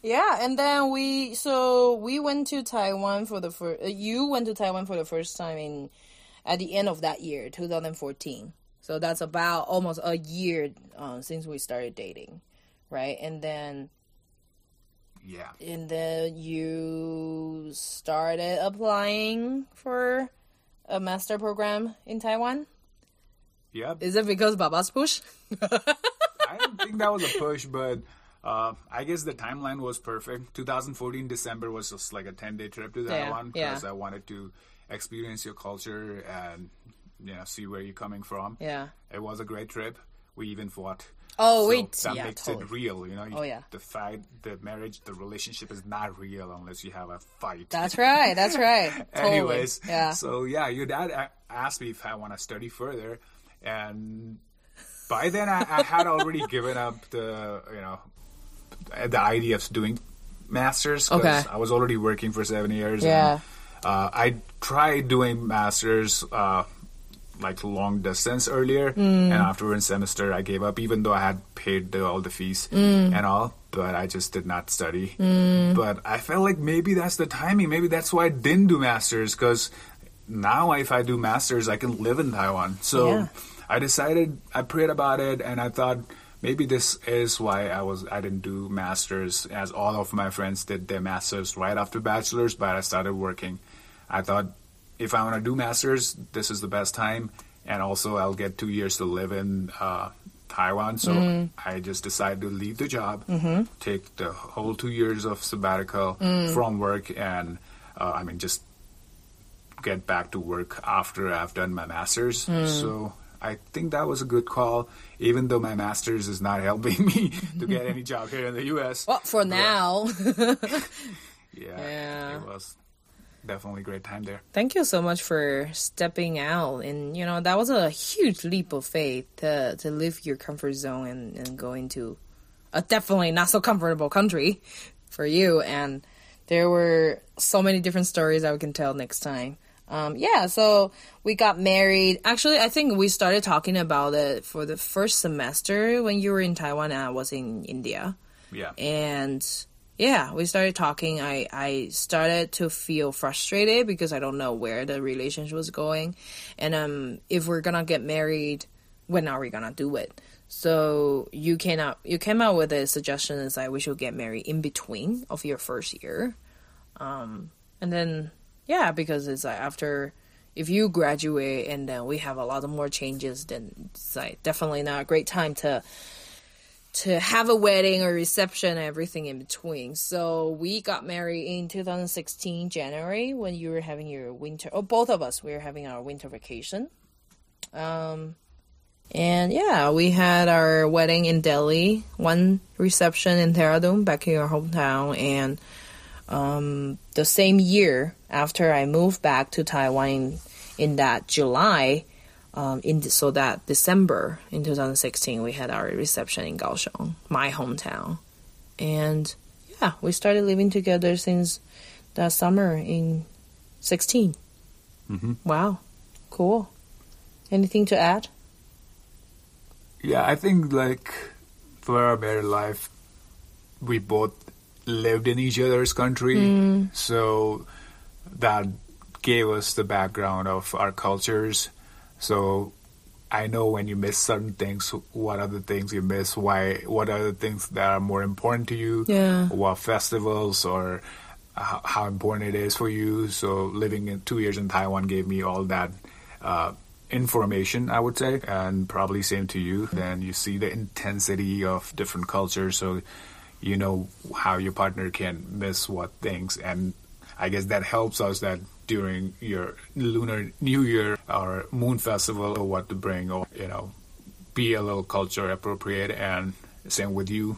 Yeah, and then we so we went to Taiwan for the first. Uh, you went to Taiwan for the first time in at the end of that year, 2014. So that's about almost a year uh, since we started dating, right? And then yeah and then you started applying for a master program in Taiwan. Yeah. Is it because Baba's push? I don't think that was a push, but uh, I guess the timeline was perfect. 2014 December was just like a 10 day trip to Yeah, Taiwan yeah. because I wanted to experience your culture and you know see where you're coming from. Yeah. It was a great trip. We even fought. Oh So wait, that yeah, makes totally. it real. You know, Oh, yeah. the fight, the marriage, the relationship is not real unless you have a fight. That's right. That's right. Totally. Anyways, yeah. So yeah, your dad asked me if I want to study further, and by then I, I had already given up the you know the idea of doing masters because Okay. I was already working for seven years. Yeah. And, uh, I tried doing masters. Uh, like long distance earlier, Mm. and after one semester I gave up, even though I had paid the, all the fees Mm. and all. But I just did not study. But I felt like maybe that's the timing. Maybe that's why I didn't do masters because now if I do masters, I can live in Taiwan. So Yeah. I decided, I prayed about it, and I thought maybe this is why I was I didn't do masters as all of my friends did their masters right after bachelors, but I started working. I thought if I want to do masters, this is the best time, and also I'll get two years to live in uh, Taiwan. So Mm. I just decided to leave the job, Mm-hmm. take the whole two years of sabbatical Mm. from work, and uh, I mean just get back to work after I've done my masters. Mm. So I think that was a good call, even though my masters is not helping me to get any job here in the U.S. Well, for now. Yeah, Yeah. it was definitely great time there. Thank you so much for stepping out. And, you know, that was a huge leap of faith to, to leave your comfort zone and, and go into a definitely not so comfortable country for you. And there were so many different stories that we can tell next time. Um, yeah, so we got married. Actually, I think we started talking about it for the first semester when you were in Taiwan and I was in India Yeah, and yeah we started talking. I i started to feel frustrated because i don't know where the relationship was going. And um if we're gonna get married when are we gonna do it? So you came out you came out with a suggestion is like we should get married in between of your first year. Um and then yeah because it's like after if you graduate and then we have a lot of more changes then it's like definitely not a great time to to have a wedding or reception and everything in between. So we got married in 2016 January when you were having your winter. Oh, both of us we were having our winter vacation. Um, and yeah, we had our wedding in Delhi, one reception in Dehradun, back in our hometown, and um, the same year after I moved back to Taiwan in, in that July, um, in so that December in 2016 we had our reception in Kaohsiung, my hometown, and yeah, we started living together since that summer in 16. Mhm. Wow, cool. Anything to add? yeah. I think like for our married life, we both lived in each other's country, so that gave us the background of our cultures. So I know when you miss certain things, what are the things you miss? Why? What are the things that are more important to you? Yeah. What festivals or how, how important it is for you? So living in two years in Taiwan gave me all that uh, information, I would say, and probably same to you. Then you see the intensity of different cultures, so you know how your partner can miss what things, and I guess that helps us that during your lunar new year or moon festival or what to bring or you know be a little culture appropriate and same with you.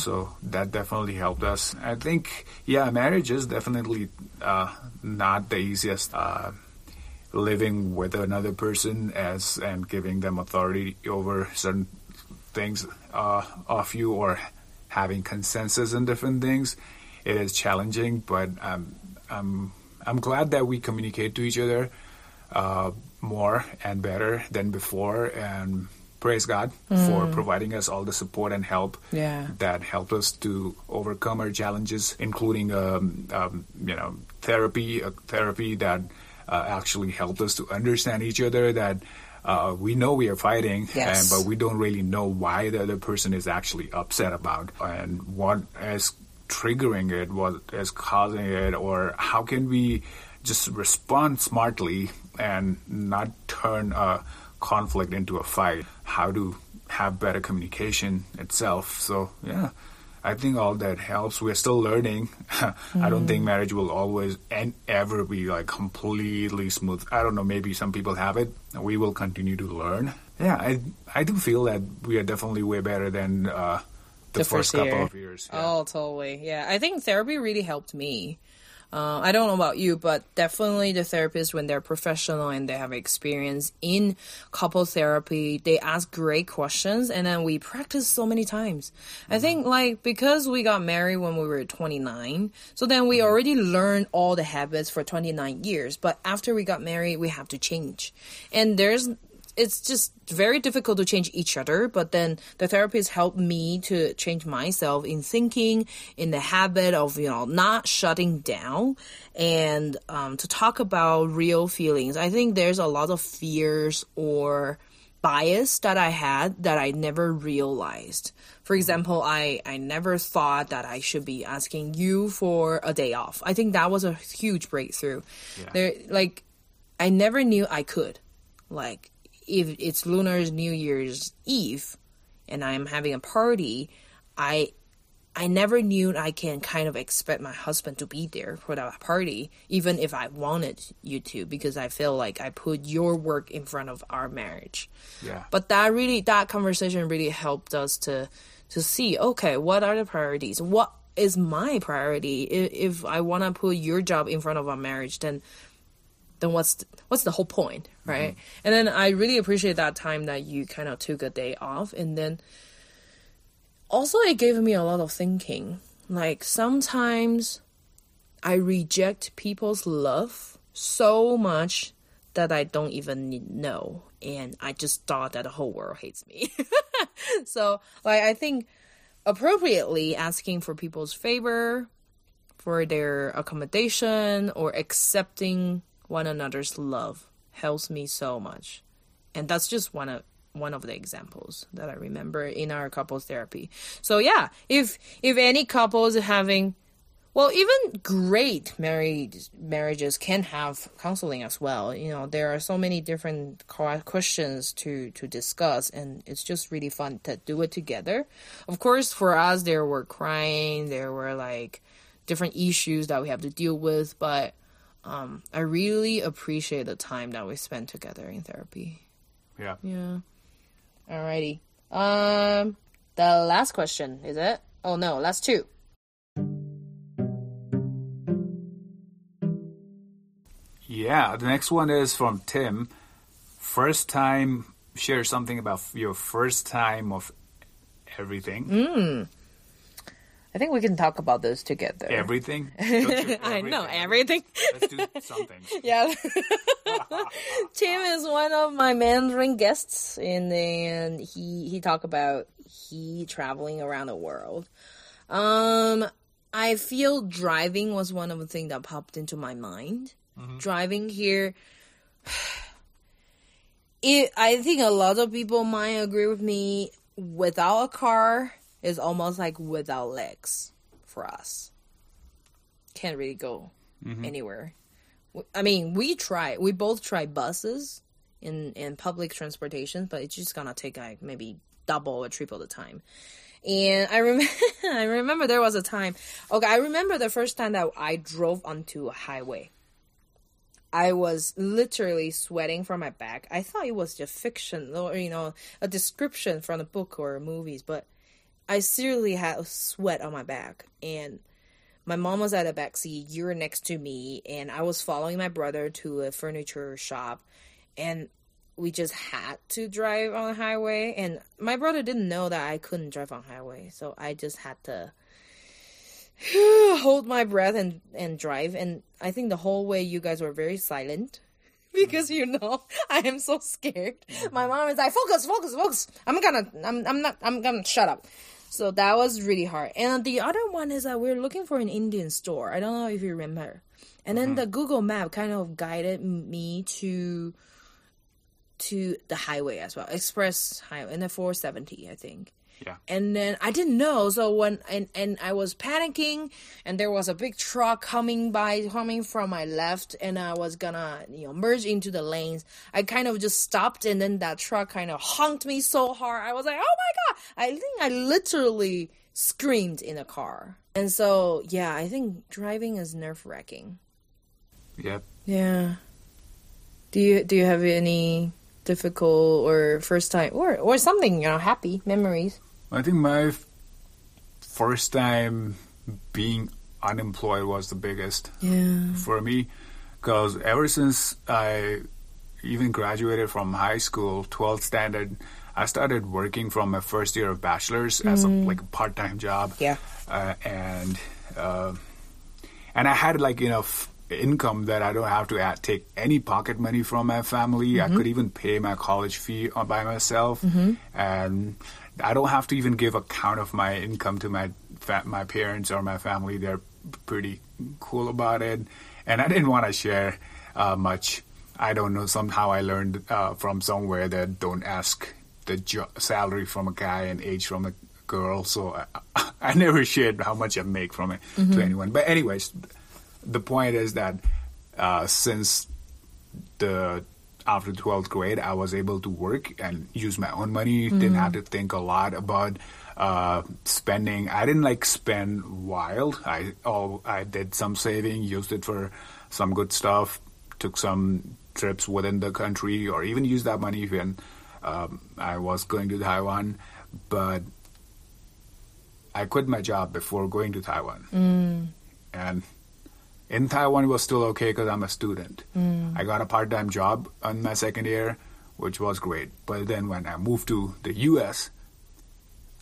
So that definitely helped us. I think yeah marriage is definitely uh, not the easiest uh, living with another person as and giving them authority over certain things uh, of you or having consensus in different things. It is challenging but um, I'm, I'm glad that we communicate to each other uh, more and better than before and praise god for providing us all the support and help Yeah. that helped us to overcome our challenges, including um, um, you know therapy, a therapy that uh, actually helped us to understand each other. That uh, we know we are fighting, Yes. and, but we don't really know why the other person is actually upset about, and what is triggering it, what is causing it, or how can we just respond smartly and not turn a conflict into a fight. How to have better communication itself. So yeah, I think all that helps. We're still learning. I don't think marriage will always and ever be like completely smooth. I don't know. Maybe some people have it. We will continue to learn. Yeah, I I do feel that we are definitely way better than uh, the, The first, first couple of years. Yeah. Oh, totally. Yeah, I think therapy really helped me. Uh, I don't know about you, but definitely the therapists, when they're professional and they have experience in couple therapy, they ask great questions, and then we practice so many times. I think like because we got married when we were 29, so then we already learned all the habits for 29 years. But after we got married, we have to change, and there's it's just very difficult to change each other but then the therapist helped me to change myself in thinking in the habit of you know not shutting down and um, to talk about real feelings i think there's a lot of fears or bias that I had that I never realized. For example, I, I never thought that I should be asking you for a day off. I think that was a huge breakthrough. Yeah. There, like, I never knew I could. Like, if it's Lunar New Year's Eve and I'm having a party, I I never knew I can kind of expect my husband to be there for that party, even if I wanted you to, because I feel like I put your work in front of our marriage. Yeah. But that really, that conversation really helped us to to see, okay, what are the priorities? What is my priority? If, if I want to put your job in front of our marriage, then then what's the, what's the whole point, mm-hmm. right? And then I really appreciate that time that you kind of took a day off, and then also it gave me a lot of thinking. Like sometimes I reject people's love so much that I don't even know, and I just thought that the whole world hates me. so, like, I think appropriately asking for people's favor, for their accommodation, or accepting one another's love helps me so much. And that's just one of one of the examples that I remember in our couples therapy. So yeah, if if any couples having well, even great married marriages can have counseling as well. You know, there are so many different questions to to discuss, and it's just really fun to do it together. Of course, for us, there were crying, there were like different issues that we have to deal with, but um, I really appreciate the time that we spent together in therapy. Yeah. Yeah. Alrighty. Um, the last question is it? Oh no, last two. Yeah, the next one is from Tim. First time, share something about your first time of everything. I think we can talk about this together. Everything? Don't I know everything. Let's do something. yeah. Tim is one of my Mandarin guests, and then he he talked about he traveling around the world. Um, I feel driving was one of the things that popped into my mind. Driving here, it. I think a lot of people might agree with me. Without a car is almost like without legs for us. Can't really go mm-hmm. anywhere. I mean, we try. We both try buses in in public transportation, but it's just gonna take like maybe double or triple the time. And I remember, I remember there was a time. Okay, I remember the first time that I drove onto a highway. I was literally sweating from my back. I thought it was just fiction or you know a description from a book or movies, but I seriously had sweat on my back and my mom was at the back seat, you were next to me, and I was following my brother to a furniture shop, and we just had to drive on the highway. And my brother didn't know that I couldn't drive on highway, so I just had to hold my breath and and drive. And I think the whole way you guys were very silent. Because you know I am so scared. Mm-hmm. My mom is like, "Focus, focus, focus." I'm gonna, I'm, I'm not, I'm gonna shut up. So that was really hard. And the other one is that we are looking for an Indian store. I don't know if you remember. And then mm-hmm. the Google map kind of guided me to to the highway as well, express highway, and the 470, I think. Yeah. And then I didn't know, so when and and I was panicking, and there was a big truck coming by, coming from my left, and I was gonna you know merge into the lanes. I kind of just stopped, and then that truck kind of honked me so hard. I was like, oh my god! I think I literally screamed in a car. And so yeah, I think driving is nerve wracking. Yep. Yeah. Do you do you have any difficult or first time or or something you know happy memories? I think my first time being unemployed was the biggest Yeah. for me because ever since I even graduated from high school, 12th standard, I started working from my first year of bachelor's as a, like a part-time job. Yeah. uh, and uh, and I had like enough income that I don't have to add, take any pocket money from my family. I could even pay my college fee by myself, and I don't have to even give account of my income to my fa- my parents or my family. They're pretty cool about it, and I didn't want to share uh, much I don't know. Somehow I learned uh, from somewhere that don't ask the jo- salary from a guy and age from a girl. So I, I never shared how much I make from it to anyone. But anyways, the point is that uh, since the after 12th grade, I was able to work and use my own money. Didn't have to think a lot about uh, spending. I didn't like spend wild. I oh, I did some saving, used it for some good stuff, took some trips within the country, or even used that money when um, I was going to Taiwan. But I quit my job before going to Taiwan, and in Taiwan it was still okay because I'm a student. I got a part-time job on my second year, which was great. But then when I moved to the U.S.,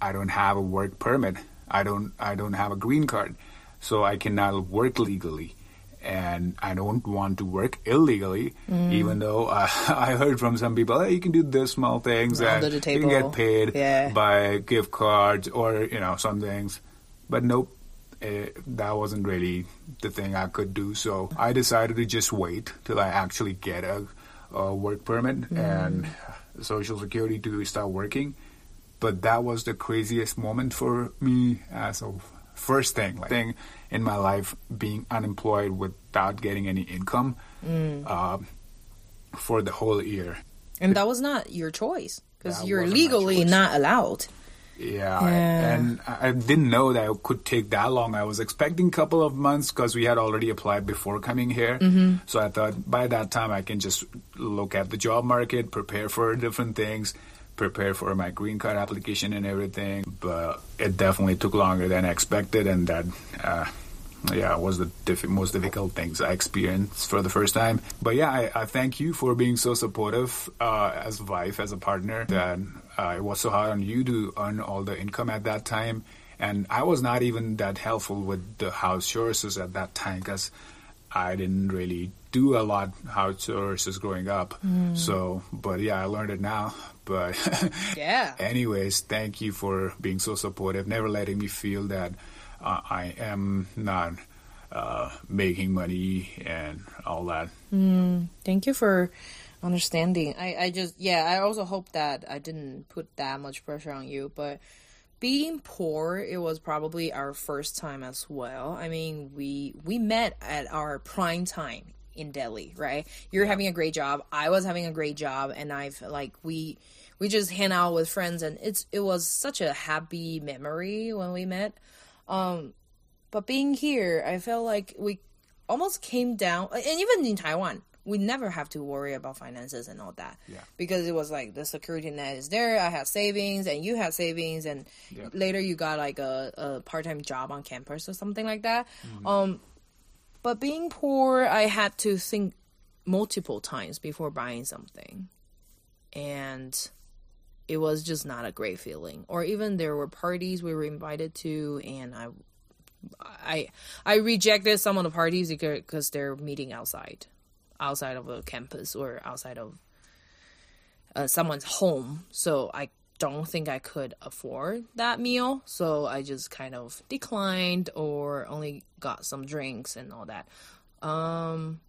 I don't have a work permit. I don't. I don't have a green card, so I cannot work legally, and I don't want to work illegally. Even though uh, I heard from some people, hey, you can do this small things Under and you can get paid Yeah. by gift cards or you know some things. But nope, eh, that wasn't really the thing I could do. So I decided to just wait till I actually get a, a work permit and social security to start working. But that was the craziest moment for me as a first thing, like, thing in my life, being unemployed without getting any income uh, for the whole year. And that was not your choice because you're legally not allowed. Yeah, Yeah. and I I didn't know that it could take that long. I was expecting a couple of months because we had already applied before coming here. Mm-hmm. So I thought by that time I can just look at the job market, prepare for different things, prepare for my green card application and everything. But it definitely took longer than I expected, and that. Uh, yeah, was the diff- most difficult things I experienced for the first time. But yeah, I, I thank you for being so supportive uh, as wife, as a partner. That uh, it was so hard on you to earn all the income at that time, and I was not even that helpful with the house chores at that time because I didn't really do a lot house chores growing up. So, but yeah, I learned it now. But Yeah. anyways, thank you for being so supportive, never letting me feel that uh, I am not uh, making money and all that. Thank you for understanding. I, I just, yeah, I also hope that I didn't put that much pressure on you, but being poor, it was probably our first time as well. I mean, we we met at our prime time in Delhi, right? You're having a great job. I was having a great job, and I've like we we just hang out with friends, and it's it was such a happy memory when we met. Um, but being here, I felt like we almost came down, and even in Taiwan, we never have to worry about finances and all that. Yeah. Because it was like the security net is there. I have savings, and you have savings, and Yeah. later you got like a, a part time job on campus or something like that. Um, but being poor, I had to think multiple times before buying something, and it was just not a great feeling. Or even there were parties we were invited to, and I, I, I rejected some of the parties because they're meeting outside, outside of a campus or outside of uh, someone's home. So I don't think I could afford that meal. So I just kind of declined or only got some drinks and all that. Um,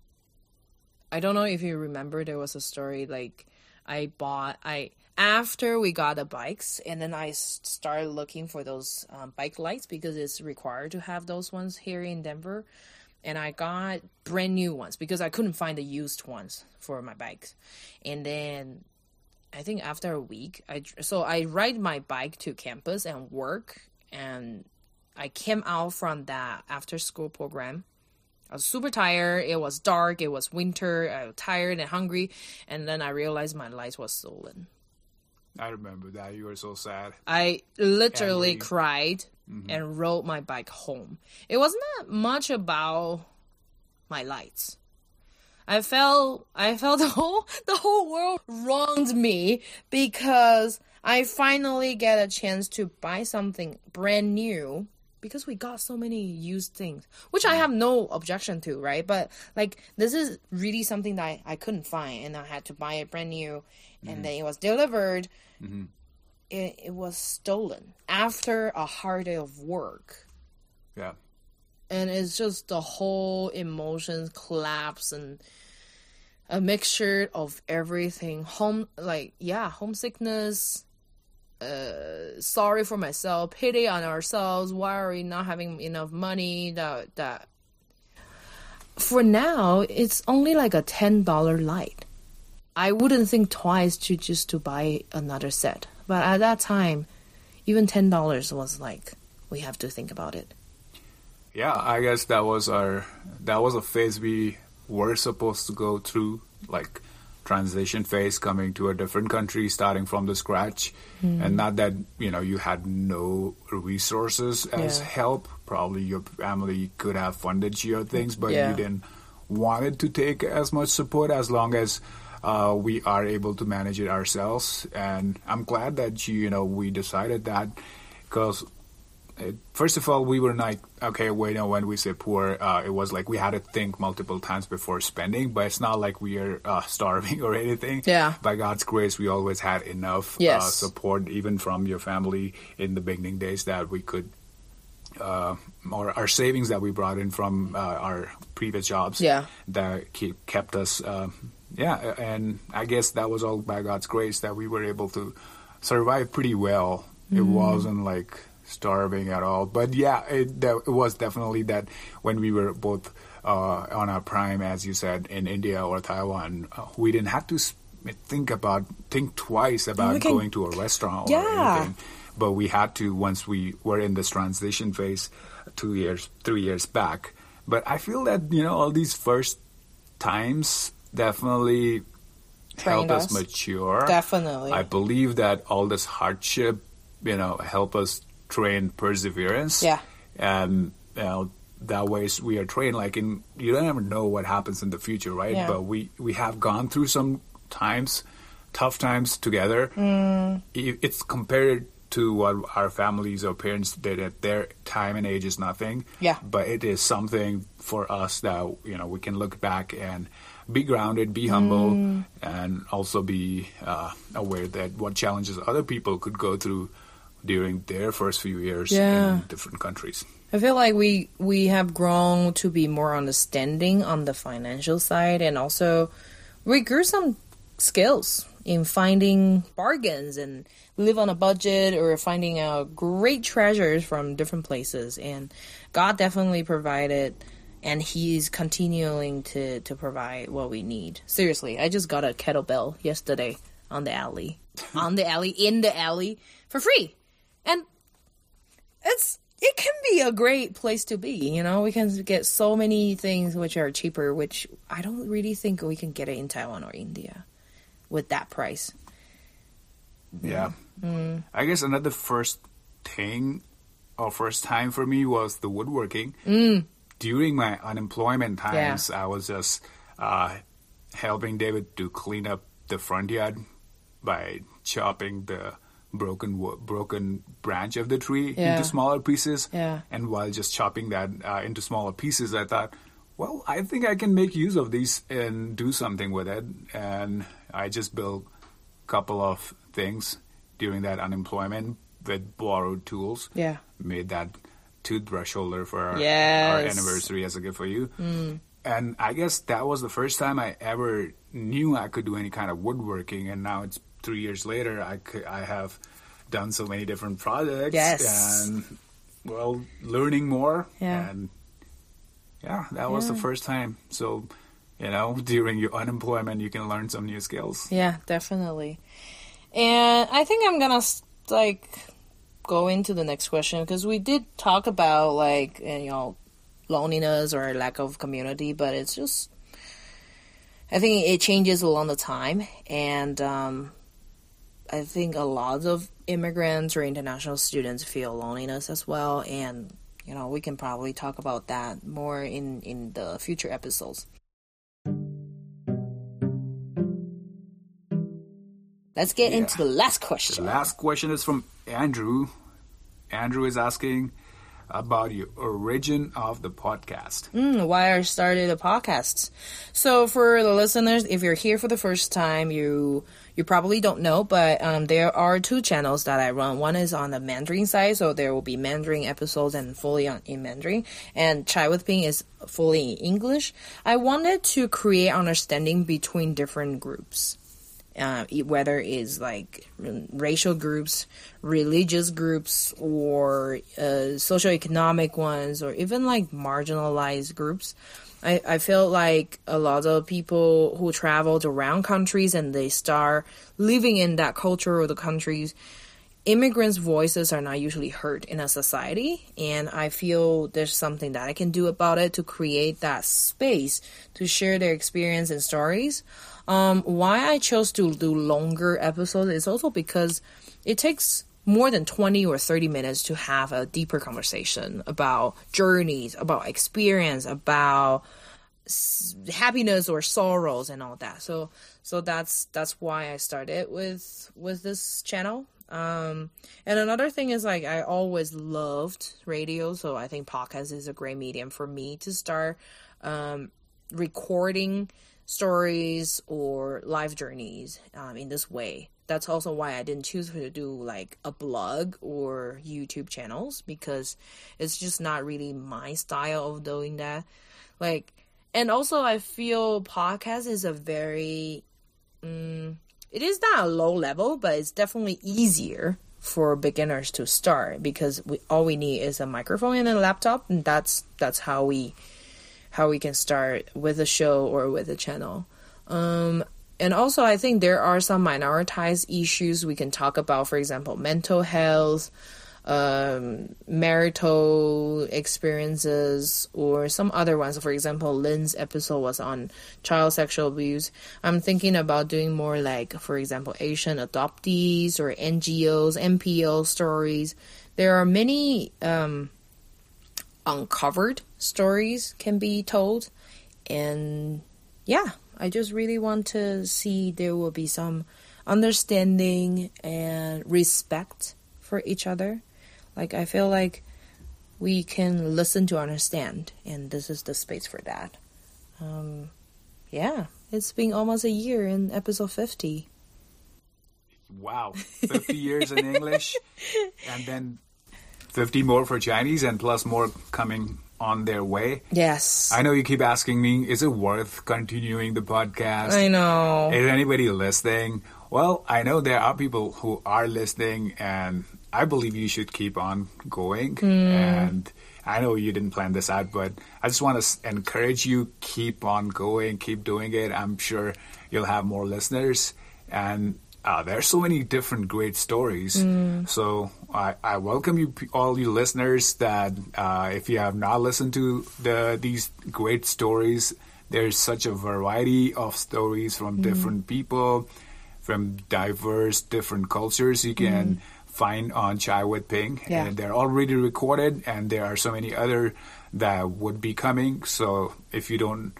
I don't know if you remember there was a story like I bought I after we got the bikes and then i started looking for those um, bike lights because it's required to have those ones here in Denver and I got brand new ones because I couldn't find the used ones for my bikes and then I think after a week I so I ride my bike to campus and work and I came out from that after school program I was super tired. It was dark. It was winter. I was tired and hungry. And then I realized my lights was stolen. I remember that. You were so sad. I literally Angry. Cried and rode my bike home. It was not much about my lights. I felt I felt the whole the whole world wronged me because I finally get a chance to buy something brand new because we got so many used things, which I mm. have no objection to, right? But like this is really something that I, I couldn't find and I had to buy it brand new and mm-hmm. then it was delivered. Mm-hmm. It, it was stolen after a hard day of work Yeah. And it's just the whole emotions collapse and a mixture of everything. Home, like yeah, homesickness. Uh, sorry for myself, pity on ourselves. Why are we not having enough money? That that. For now, it's only like a ten dollar light. I wouldn't think twice to just to buy another set. But at that time, even ten dollars was like we have to think about it. Yeah, I guess that was our that was a phase we were supposed to go through, like transition phase, coming to a different country, starting from the scratch, Hmm. and not that you know you had no resources as Yeah. help. Probably your family could have funded your things, but Yeah. you didn't wanted to take as much support as long as. Uh, we are able to manage it ourselves, and I'm glad that you, you know we decided that because first of all, we were like, okay, wait, no, when we say poor, uh, it was like we had to think multiple times before spending, but it's not like we are uh, starving or anything. Yeah. By God's grace, we always had enough uh, support, even from your family in the beginning days, that we could, uh, or our savings that we brought in from uh, our previous jobs, Yeah. that keep, kept us, uh, yeah, and I guess that was all by God's grace that we were able to survive pretty well. It wasn't like starving at all, but yeah, it, that, it was definitely that when we were both uh, on our prime, as you said, in India or Taiwan, uh, we didn't have to think about think twice about can- going to a restaurant or Yeah. anything. But we had to once we were in this transition phase, two years, three years back. But I feel that you know all these first times definitely Trained help us us. mature. Definitely. I believe that all this hardship, you know, help us train perseverance. Yeah. And you know, that way we are trained. Like in, you don't ever know what happens in the future, right? Yeah. But we we have gone through some times, tough times together. Mm. It's compared to what our families or parents did at their time and age is nothing. Yeah. But it is something for us that you know we can look back and be grounded, be humble, Mm. and also be uh, aware that what challenges other people could go through during their first few years Yeah. in different countries. I feel like we we have grown to be more understanding on the financial side, and also we grew some skills in finding bargains and live on a budget or finding out great treasures from different places. And God definitely provided, and He's continuing to to provide what we need. Seriously, I just got a kettlebell yesterday on the alley, on the alley, in the alley for free, and it's it can be a great place to be you know we can get so many things which are cheaper which i don't really think we can get it in taiwan or india with that price Yeah. Mm. I guess another first thing or first time for me was the woodworking. During my unemployment times, I was just uh, helping David to clean up the front yard by chopping the broken wo- broken branch of the tree Yeah. into smaller pieces. Yeah. And while just chopping that uh, into smaller pieces, I thought, well, I think I can make use of these and do something with it. And I just built a couple of things during that unemployment with borrowed tools. yeah Made that toothbrush holder for our, our anniversary as a gift for you. Mm. And I guess that was the first time I ever knew I could do any kind of woodworking. And now it's three years later, I, could, I have done so many different projects. Yes. And, well, learning more. Yeah. And yeah, that was the first time. So, you know, during your unemployment, you can learn some new skills. yeah definitely and i think i'm gonna like go into the next question because we did talk about like uh, you know loneliness or lack of community but it's just i think it changes along the time and um i think a lot of immigrants or international students feel loneliness as well and you know we can probably talk about that more in in the future episodes let's get into the last question. The last question is from Andrew. Andrew is asking, about the origin of the podcast. Mm, why I started a podcast. So for the listeners, if you're here for the first time, you you probably don't know, but um, there are two channels that I run. One is on the Mandarin side, so there will be Mandarin episodes and fully on, in Mandarin, and Chai with Ping is fully in English. I wanted to create understanding between different groups uh, whether it's like racial groups, religious groups, or uh, socioeconomic ones, or even like marginalized groups. I, I feel like a lot of people who traveled around countries and they start living in that culture or the countries, immigrants' voices are not usually heard in a society. And I feel there's something that I can do about it to create that space to share their experience and stories. Um, why I chose to do longer episodes is also because it takes more than 20 or 30 minutes to have a deeper conversation about journeys, about experience, about happiness or sorrows and all that. So so that's that's why I started with with this channel. Um and another thing is like I always loved radio, so I think podcast is a great medium for me to start um recording stories or life journeys um, in this way. That's also why I didn't choose to do like a blog or YouTube channels because it's just not really my style of doing that. Like, and also I feel podcast is a very, um, it is not a low level, but it's definitely easier for beginners to start because we all we need is a microphone and a laptop, and that's that's how we how we can start with a show or with a channel. Um, and also, I think there are some minoritized issues we can talk about, for example, mental health, um, marital experiences, or some other ones. For example, Lynn's episode was on child sexual abuse. I'm thinking about doing more like, for example, Asian adoptees or NGOs, NPO stories. There are many um, uncovered stories can be told. And yeah, I just really want to see there will be some understanding and respect for each other. Like, I feel like we can listen to understand, and this is the space for that. Um, yeah, it's been almost a year in episode 50. Wow, 50 years in English, and then 50 more for Chinese, and plus more coming on their way. Yes. I know you keep asking me, is it worth continuing the podcast? I know. Is anybody listening? Well, I know there are people who are listening, and I believe you should keep on going. Mm. And I know you didn't plan this out, but I just want to encourage you keep on going, keep doing it. I'm sure you'll have more listeners. And uh, there are so many different great stories. Mm. So I, I, welcome you, all you listeners, that uh, if you have not listened to the these great stories, there's such a variety of stories from mm. different people, from diverse different cultures you can mm. find on Chai with Ping. Yeah. And they're already recorded, and there are so many other that would be coming. So if you don't,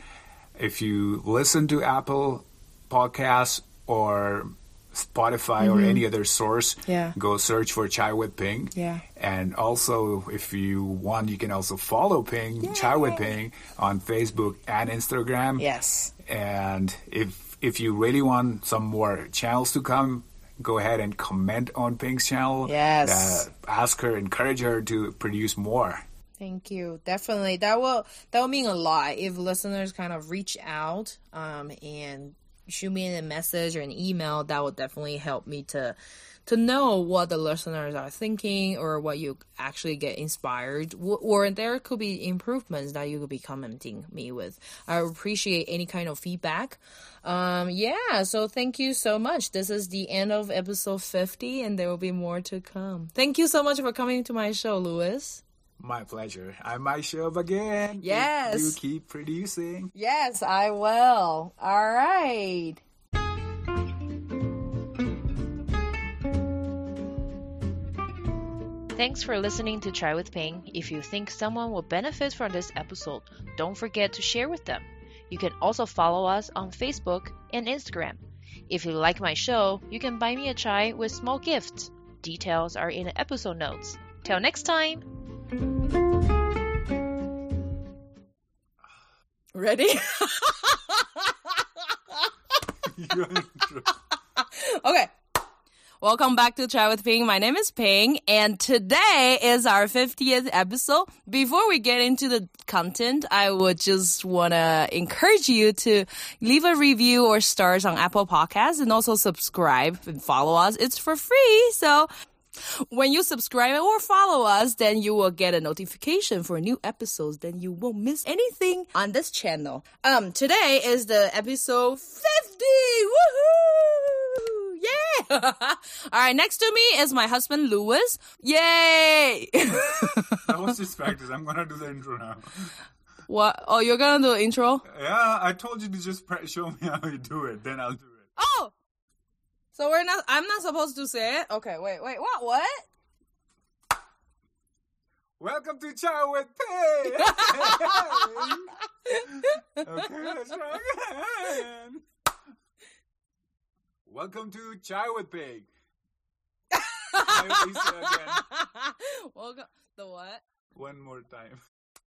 if you listen to Apple Podcasts or Spotify mm-hmm. or any other source, yeah. go search for Chai with Ping. Yeah. And also, if you want, you can also follow Ping, Yay. Chai with Ping, on Facebook and Instagram. Yes. And if if you really want some more channels to come, go ahead and comment on Ping's channel. Yes. Uh, ask her, encourage her to produce more. Thank you. Definitely, that will that will mean a lot if listeners kind of reach out um, and shoot me a message or an email, that would definitely help me to to know what the listeners are thinking or what you actually get inspired. Or there could be improvements that you could be commenting me with. I appreciate any kind of feedback. Um yeah so thank you so much. This is the end of episode 50 and there will be more to come. Thank you so much for coming to my show louis my pleasure. I might show up again. Yes. you keep producing. Yes, I will. All right. Thanks for listening to Chai with Ping. If you think someone will benefit from this episode, don't forget to share with them. You can also follow us on Facebook and Instagram. If you like my show, you can buy me a chai with small gifts. Details are in the episode notes. Till next time! Ready? Okay. Welcome back to Chai with Ping. My name is Ping, and today is our 50th episode. Before we get into the content, I would just want to encourage you to leave a review or stars on Apple Podcasts and also subscribe and follow us. It's for free. So when you subscribe or follow us, then you will get a notification for new episodes. Then you won't miss anything on this channel. Um, today is the episode 50. Woohoo! Yeah! All right, next to me is my husband Louis. Yay! That was just practice. I'm gonna do the intro now. what? Oh, you're gonna do the intro? Yeah, I told you to just pra- show me how you do it. Then I'll do it. Oh! So we're not, I'm not supposed to say it? Okay, wait, wait, what? What? Welcome to Chat with Pig. okay, let's try again. Welcome to Chai with Pig. Can you please say again? Welcome. The what? One more time.